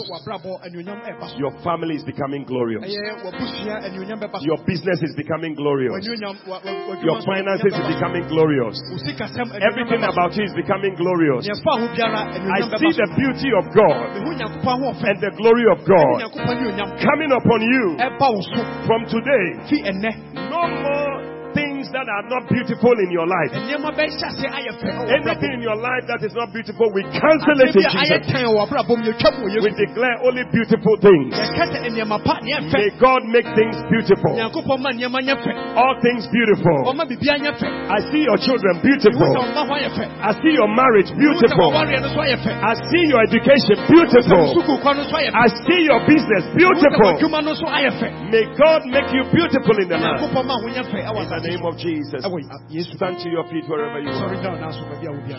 [SPEAKER 1] Your family is becoming glorious. Your business is becoming glorious. Your finances is becoming glorious. Everything about you is becoming glorious. I see the beauty of God and the glory of God coming upon you from today. No more things that are not beautiful in your life. Anything in your life that is not beautiful, we cancel it in Jesus. We declare only beautiful things. May God make things beautiful. All things beautiful. I see your children beautiful. I see your marriage beautiful. I see your education beautiful. I see your business beautiful. May God make you beautiful in the land. In the name of Jesus. Stand to your feet wherever you are.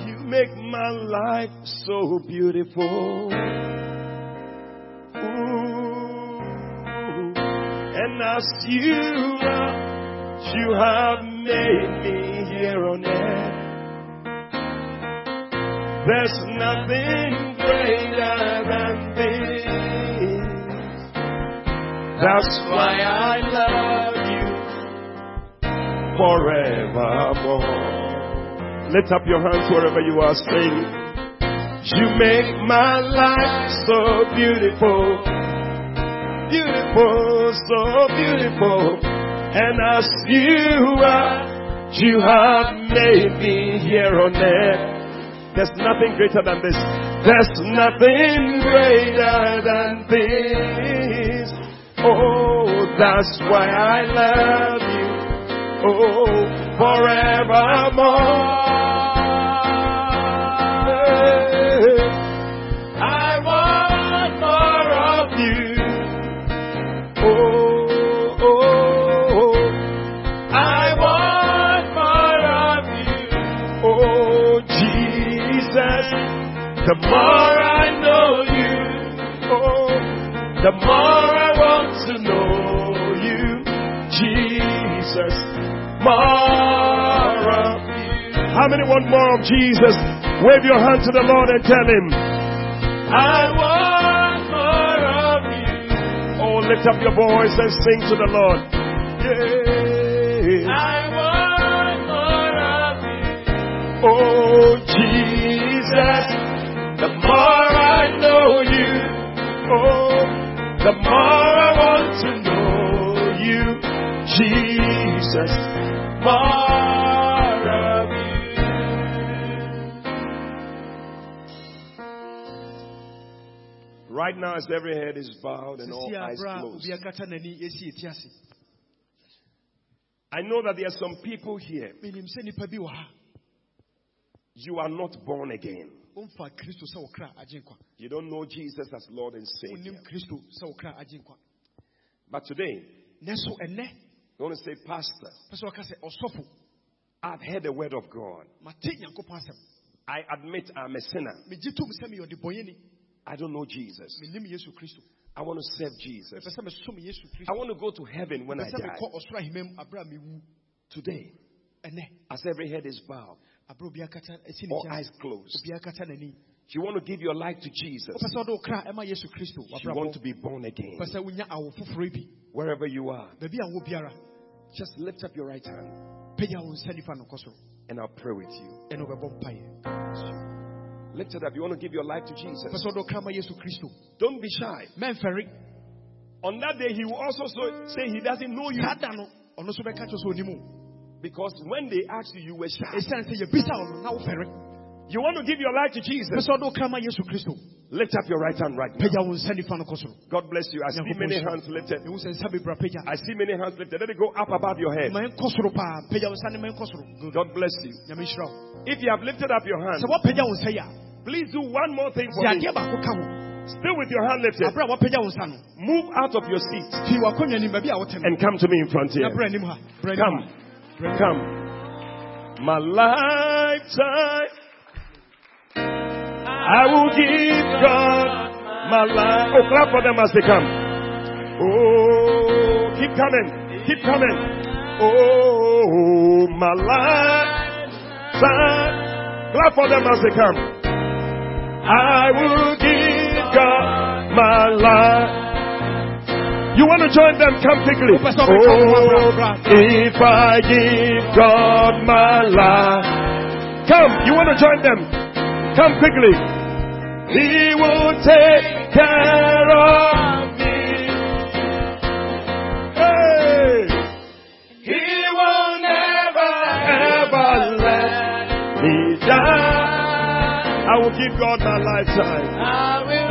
[SPEAKER 1] You make my life so beautiful. Ooh. And as you are, you have made me here on earth. There's nothing greater than this. That's why I love forevermore. Lift up your hands wherever you are saying, You make my life so beautiful, beautiful, so beautiful. And as you are, you have made me here on earth. There's nothing greater than this. There's nothing greater than this. Oh, that's why I love you oh, forevermore. I want more of you. Oh, oh, oh, I want more of you. Oh, Jesus, the more I know you, oh, the more Jesus more of you. How many want more of Jesus? Wave your hand to the Lord and tell him, I want more of you. Oh, lift up your voice and sing to the Lord. Yeah. I want more of you. Oh, Jesus, the more I I know you, oh, the more I want to know you, Jesus. More of you. Right now, as every head is bowed and all eyes closed,
[SPEAKER 2] obi akata n'ani esi eti.
[SPEAKER 1] I know that there are some people here.
[SPEAKER 2] Minim sɛ nipa bi wɔ ha.
[SPEAKER 1] You are not born again.
[SPEAKER 2] Womfa Kristo sɛ wokra agye nkwa.
[SPEAKER 1] You don't know Jesus as Lord and Savior.
[SPEAKER 2] Wonim Kristo sɛ wokra agye nkwa.
[SPEAKER 1] But today, you want to say, Pastor,
[SPEAKER 2] pɛ sɛ wɔka sɛ
[SPEAKER 1] I've heard the word of God.
[SPEAKER 2] mate Nyankopɔn asɛm.
[SPEAKER 1] I admit I'm a sinner.
[SPEAKER 2] Megye tom sɛ meyɛ ɔdebɔnyɛni.
[SPEAKER 1] I don't know Jesus.
[SPEAKER 2] Menim Yesu Kristo.
[SPEAKER 1] I want to serve Jesus.
[SPEAKER 2] Mepɛ sɛ mesom Yesu
[SPEAKER 1] I want to go to heaven when I die.
[SPEAKER 2] mekɔ ɔsoro ahemam abere a mewu.
[SPEAKER 1] Today, as every head is bowed,
[SPEAKER 2] abere a obi akata esi
[SPEAKER 1] all eyes closed,
[SPEAKER 2] Obi akata n'ani.
[SPEAKER 1] if you want to give your life to Jesus,
[SPEAKER 2] Wopɛ sɛ ɔde wo kra ɛma Yesu Kristo.
[SPEAKER 1] if you want to be born again,
[SPEAKER 2] Wopɛ sɛ wonya awo foforɔ bi.
[SPEAKER 1] wherever you are,
[SPEAKER 2] Baabi a wo biara,
[SPEAKER 1] just lift up your right hand
[SPEAKER 2] pagya wo nsa nifa no kɔ soro.
[SPEAKER 1] and I'll pray with you.
[SPEAKER 2] Ɛna wobɛbɔ mpaeɛ.
[SPEAKER 1] Lift it up. You want to give your life to Jesus.
[SPEAKER 2] sɛ ɔde wo kra ma Yesu Kristo.
[SPEAKER 1] Don't be shy. On that day, he will also say he doesn't know you
[SPEAKER 2] Saa da no, ɔno nso bɛka kyerɛ sɛ onim wo.
[SPEAKER 1] because when they asked you, you were shy.
[SPEAKER 2] Esiane sɛ yɛbisa wo no, na wofɛre.
[SPEAKER 1] You want to give your life to Jesus?
[SPEAKER 2] Sɛ ɔde wo kra ma Yesu Kristo.
[SPEAKER 1] Lift up your right hand right now.
[SPEAKER 2] Pagya wo nsa nifa no kɔ soro.
[SPEAKER 1] God bless you. I see many hands lifted.
[SPEAKER 2] Ehu sɛ nsa bebree apagya.
[SPEAKER 1] I see many hands lifted. Let it go up above your head.
[SPEAKER 2] Ma nkɔ soro paa. Pagya wo nsa ne ma nkɔ soro. Good.
[SPEAKER 1] God bless you.
[SPEAKER 2] Nyame nhyira wo.
[SPEAKER 1] If you have lifted up your hand,
[SPEAKER 2] Sɛ woapagya wo nsa yi a,
[SPEAKER 1] please do one more thing for me.
[SPEAKER 2] adeɛ baako ka ho.
[SPEAKER 1] Still with your hand lifted.
[SPEAKER 2] Abere a woapagya wo nsa no,
[SPEAKER 1] Move out of your seat
[SPEAKER 2] fii w'akonnwa nim baabi a wote no.
[SPEAKER 1] and come to me in front here.
[SPEAKER 2] brɛ anim ha. Brɛ anim
[SPEAKER 1] Come.
[SPEAKER 2] ha. Brɛ anim ha.
[SPEAKER 1] Come. My lifetime, I will give God my life. Oh, clap for them as they come. Oh, keep coming. Keep coming. Oh, my lifetime. Clap for them as they come. I will give God my life. You want to join them? Come quickly.
[SPEAKER 2] Up. Oh,
[SPEAKER 1] if I give God my life, come. You want to join them? Come quickly. He will take care of me. Hey, He will never ever let me down. I will give God my lifetime.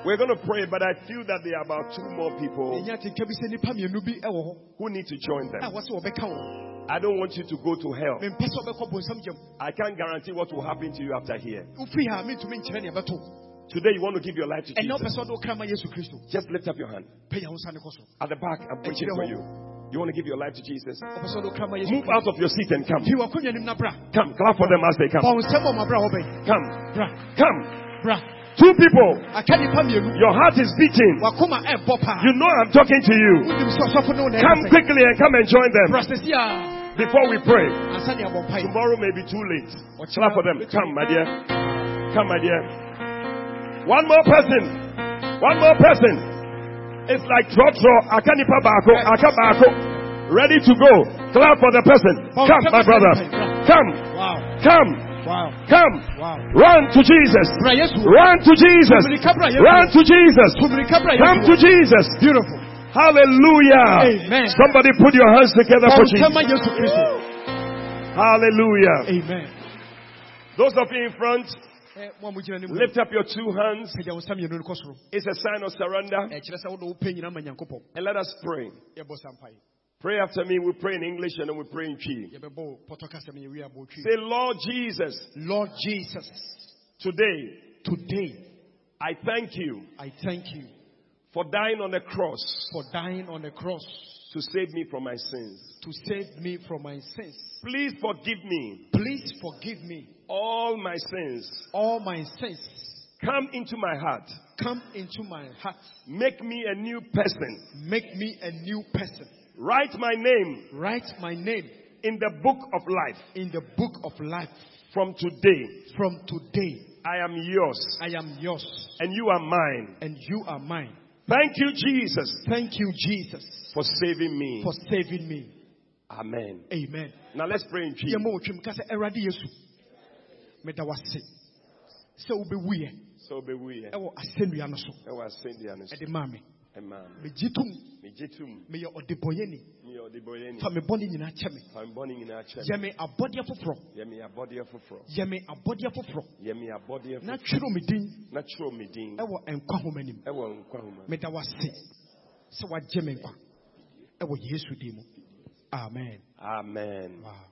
[SPEAKER 1] We're going to pray, but I feel that there are about two more people
[SPEAKER 2] Ɛnya tenka bi sɛ nnipa mmienu bi wɔ hɔ
[SPEAKER 1] who need to join them.
[SPEAKER 2] wɔ sɛ wɔbɛka wo.
[SPEAKER 1] I don't want you to go to hell.
[SPEAKER 2] Mempɛ sɛ wobɛkɔ bonsam gyam.
[SPEAKER 1] I can't guarantee what will happen to you after here.
[SPEAKER 2] Wofiri ha, mentumi nkyerɛ nea ɛbɛto.
[SPEAKER 1] Today you want to give your life to Jesus.
[SPEAKER 2] sɛ ɔde wo kra ma Yesu Kristo.
[SPEAKER 1] Just lift up your hand.
[SPEAKER 2] Pagya wo nsa ne kɔ soro.
[SPEAKER 1] At the back, I'm preaching for you. You want to give your life to Jesus?
[SPEAKER 2] Wopɛ sɛ ɔde wo kra ma Yesu
[SPEAKER 1] Move out of your seat and come.
[SPEAKER 2] Fii w'akonnwa nim na bra.
[SPEAKER 1] Come. Clap for them as they come.
[SPEAKER 2] wo nsɛm wɔ ma bra a wɔbɛn.
[SPEAKER 1] Come. Come. Two people.
[SPEAKER 2] Aka nnipa mmienu.
[SPEAKER 1] Your heart is beating.
[SPEAKER 2] Wakoma ɛbɔ paa.
[SPEAKER 1] You know I'm talking to you.
[SPEAKER 2] Wonim sɛ ɔsɔfo ne wo na
[SPEAKER 1] Come quickly and come and join them
[SPEAKER 2] Bra sɛsi a,
[SPEAKER 1] before we pray.
[SPEAKER 2] ansa ne abɔ mpae.
[SPEAKER 1] Tomorrow may be too late. Clap for them. Come, my dear. Come, my dear. One more person. One more person. It's like drop draw. Akanipa bako. Akabako. Ready to go. Clap for the person. Come, my brother. Come. Come.
[SPEAKER 2] Wow.
[SPEAKER 1] Come.
[SPEAKER 2] Wow.
[SPEAKER 1] Run to Jesus. Run to Jesus.
[SPEAKER 2] Tumulika bra Yesu.
[SPEAKER 1] Run to Jesus.
[SPEAKER 2] Tumulika bra Yesu.
[SPEAKER 1] Come to Jesus.
[SPEAKER 2] Beautiful.
[SPEAKER 1] Hallelujah.
[SPEAKER 2] Amen.
[SPEAKER 1] Somebody put your hands together for
[SPEAKER 2] wo nsɛm ma
[SPEAKER 1] Jesus. Hallelujah.
[SPEAKER 2] Amen.
[SPEAKER 1] Those of you in front,
[SPEAKER 2] Ɛ, mo a mogyina ne mu.
[SPEAKER 1] lift up your two hands.
[SPEAKER 2] Pagya wo nsa mmienu no kɔ soro.
[SPEAKER 1] It's a sign of surrender.
[SPEAKER 2] Ɛkyerɛ sɛ wode wo pɛ nyinaa ma Nyankopɔn.
[SPEAKER 1] And let us pray.
[SPEAKER 2] Yɛbɔ sa mpae.
[SPEAKER 1] Pray after me. We pray in English and then we pray in Twi.
[SPEAKER 2] Yɛbɛbɔ wo pɔtɔ kasɛm yɛwie abɔ twi.
[SPEAKER 1] Say, Lord Jesus,
[SPEAKER 2] Lord Jesus,
[SPEAKER 1] today
[SPEAKER 2] today
[SPEAKER 1] I thank you
[SPEAKER 2] I thank you
[SPEAKER 1] for dying on the cross
[SPEAKER 2] for dying on the cross
[SPEAKER 1] to save me from my sins.
[SPEAKER 2] to save me from my sins.
[SPEAKER 1] Please forgive me
[SPEAKER 2] Please forgive me
[SPEAKER 1] all my sins.
[SPEAKER 2] all my sins.
[SPEAKER 1] Come into my heart.
[SPEAKER 2] Come into my heart.
[SPEAKER 1] Make me a new person.
[SPEAKER 2] Make me a new person.
[SPEAKER 1] Write my name
[SPEAKER 2] Write my name
[SPEAKER 1] in the book of life.
[SPEAKER 2] in the book of life.
[SPEAKER 1] From today,
[SPEAKER 2] From today,
[SPEAKER 1] I am yours
[SPEAKER 2] I am yours
[SPEAKER 1] and you are mine.
[SPEAKER 2] and you are mine.
[SPEAKER 1] Thank you, Jesus,
[SPEAKER 2] Thank you, Jesus,
[SPEAKER 1] for saving me.
[SPEAKER 2] for saving me.
[SPEAKER 1] Amen.
[SPEAKER 2] Amen.
[SPEAKER 1] Now let's pray in Jesus.
[SPEAKER 2] ma otwam ka sɛ Awurade Yesu. meda wase sɛ wobɛwuiɛ
[SPEAKER 1] So be we.
[SPEAKER 2] ɛwɔ asɛnnua no so
[SPEAKER 1] I was saying the honest.
[SPEAKER 2] ɛde maa. Megye tom meyɛ ɔdebɔyɛni
[SPEAKER 1] Me or the
[SPEAKER 2] fa me bɔne nyinaa kyɛ me
[SPEAKER 1] I'm born in
[SPEAKER 2] yɛ me abɔdeɛ foforɔ
[SPEAKER 1] Yemi a body of fro.
[SPEAKER 2] yɛ me abɔdeɛ foforɔ
[SPEAKER 1] Yemi a body of
[SPEAKER 2] na twerɛ me din ɛwɔ nkwa homa nim
[SPEAKER 1] I won't come.
[SPEAKER 2] meda wase. Sɛ wagye me nkwa ɛwɔ yesu din mu amen.
[SPEAKER 1] Amen.
[SPEAKER 2] wow.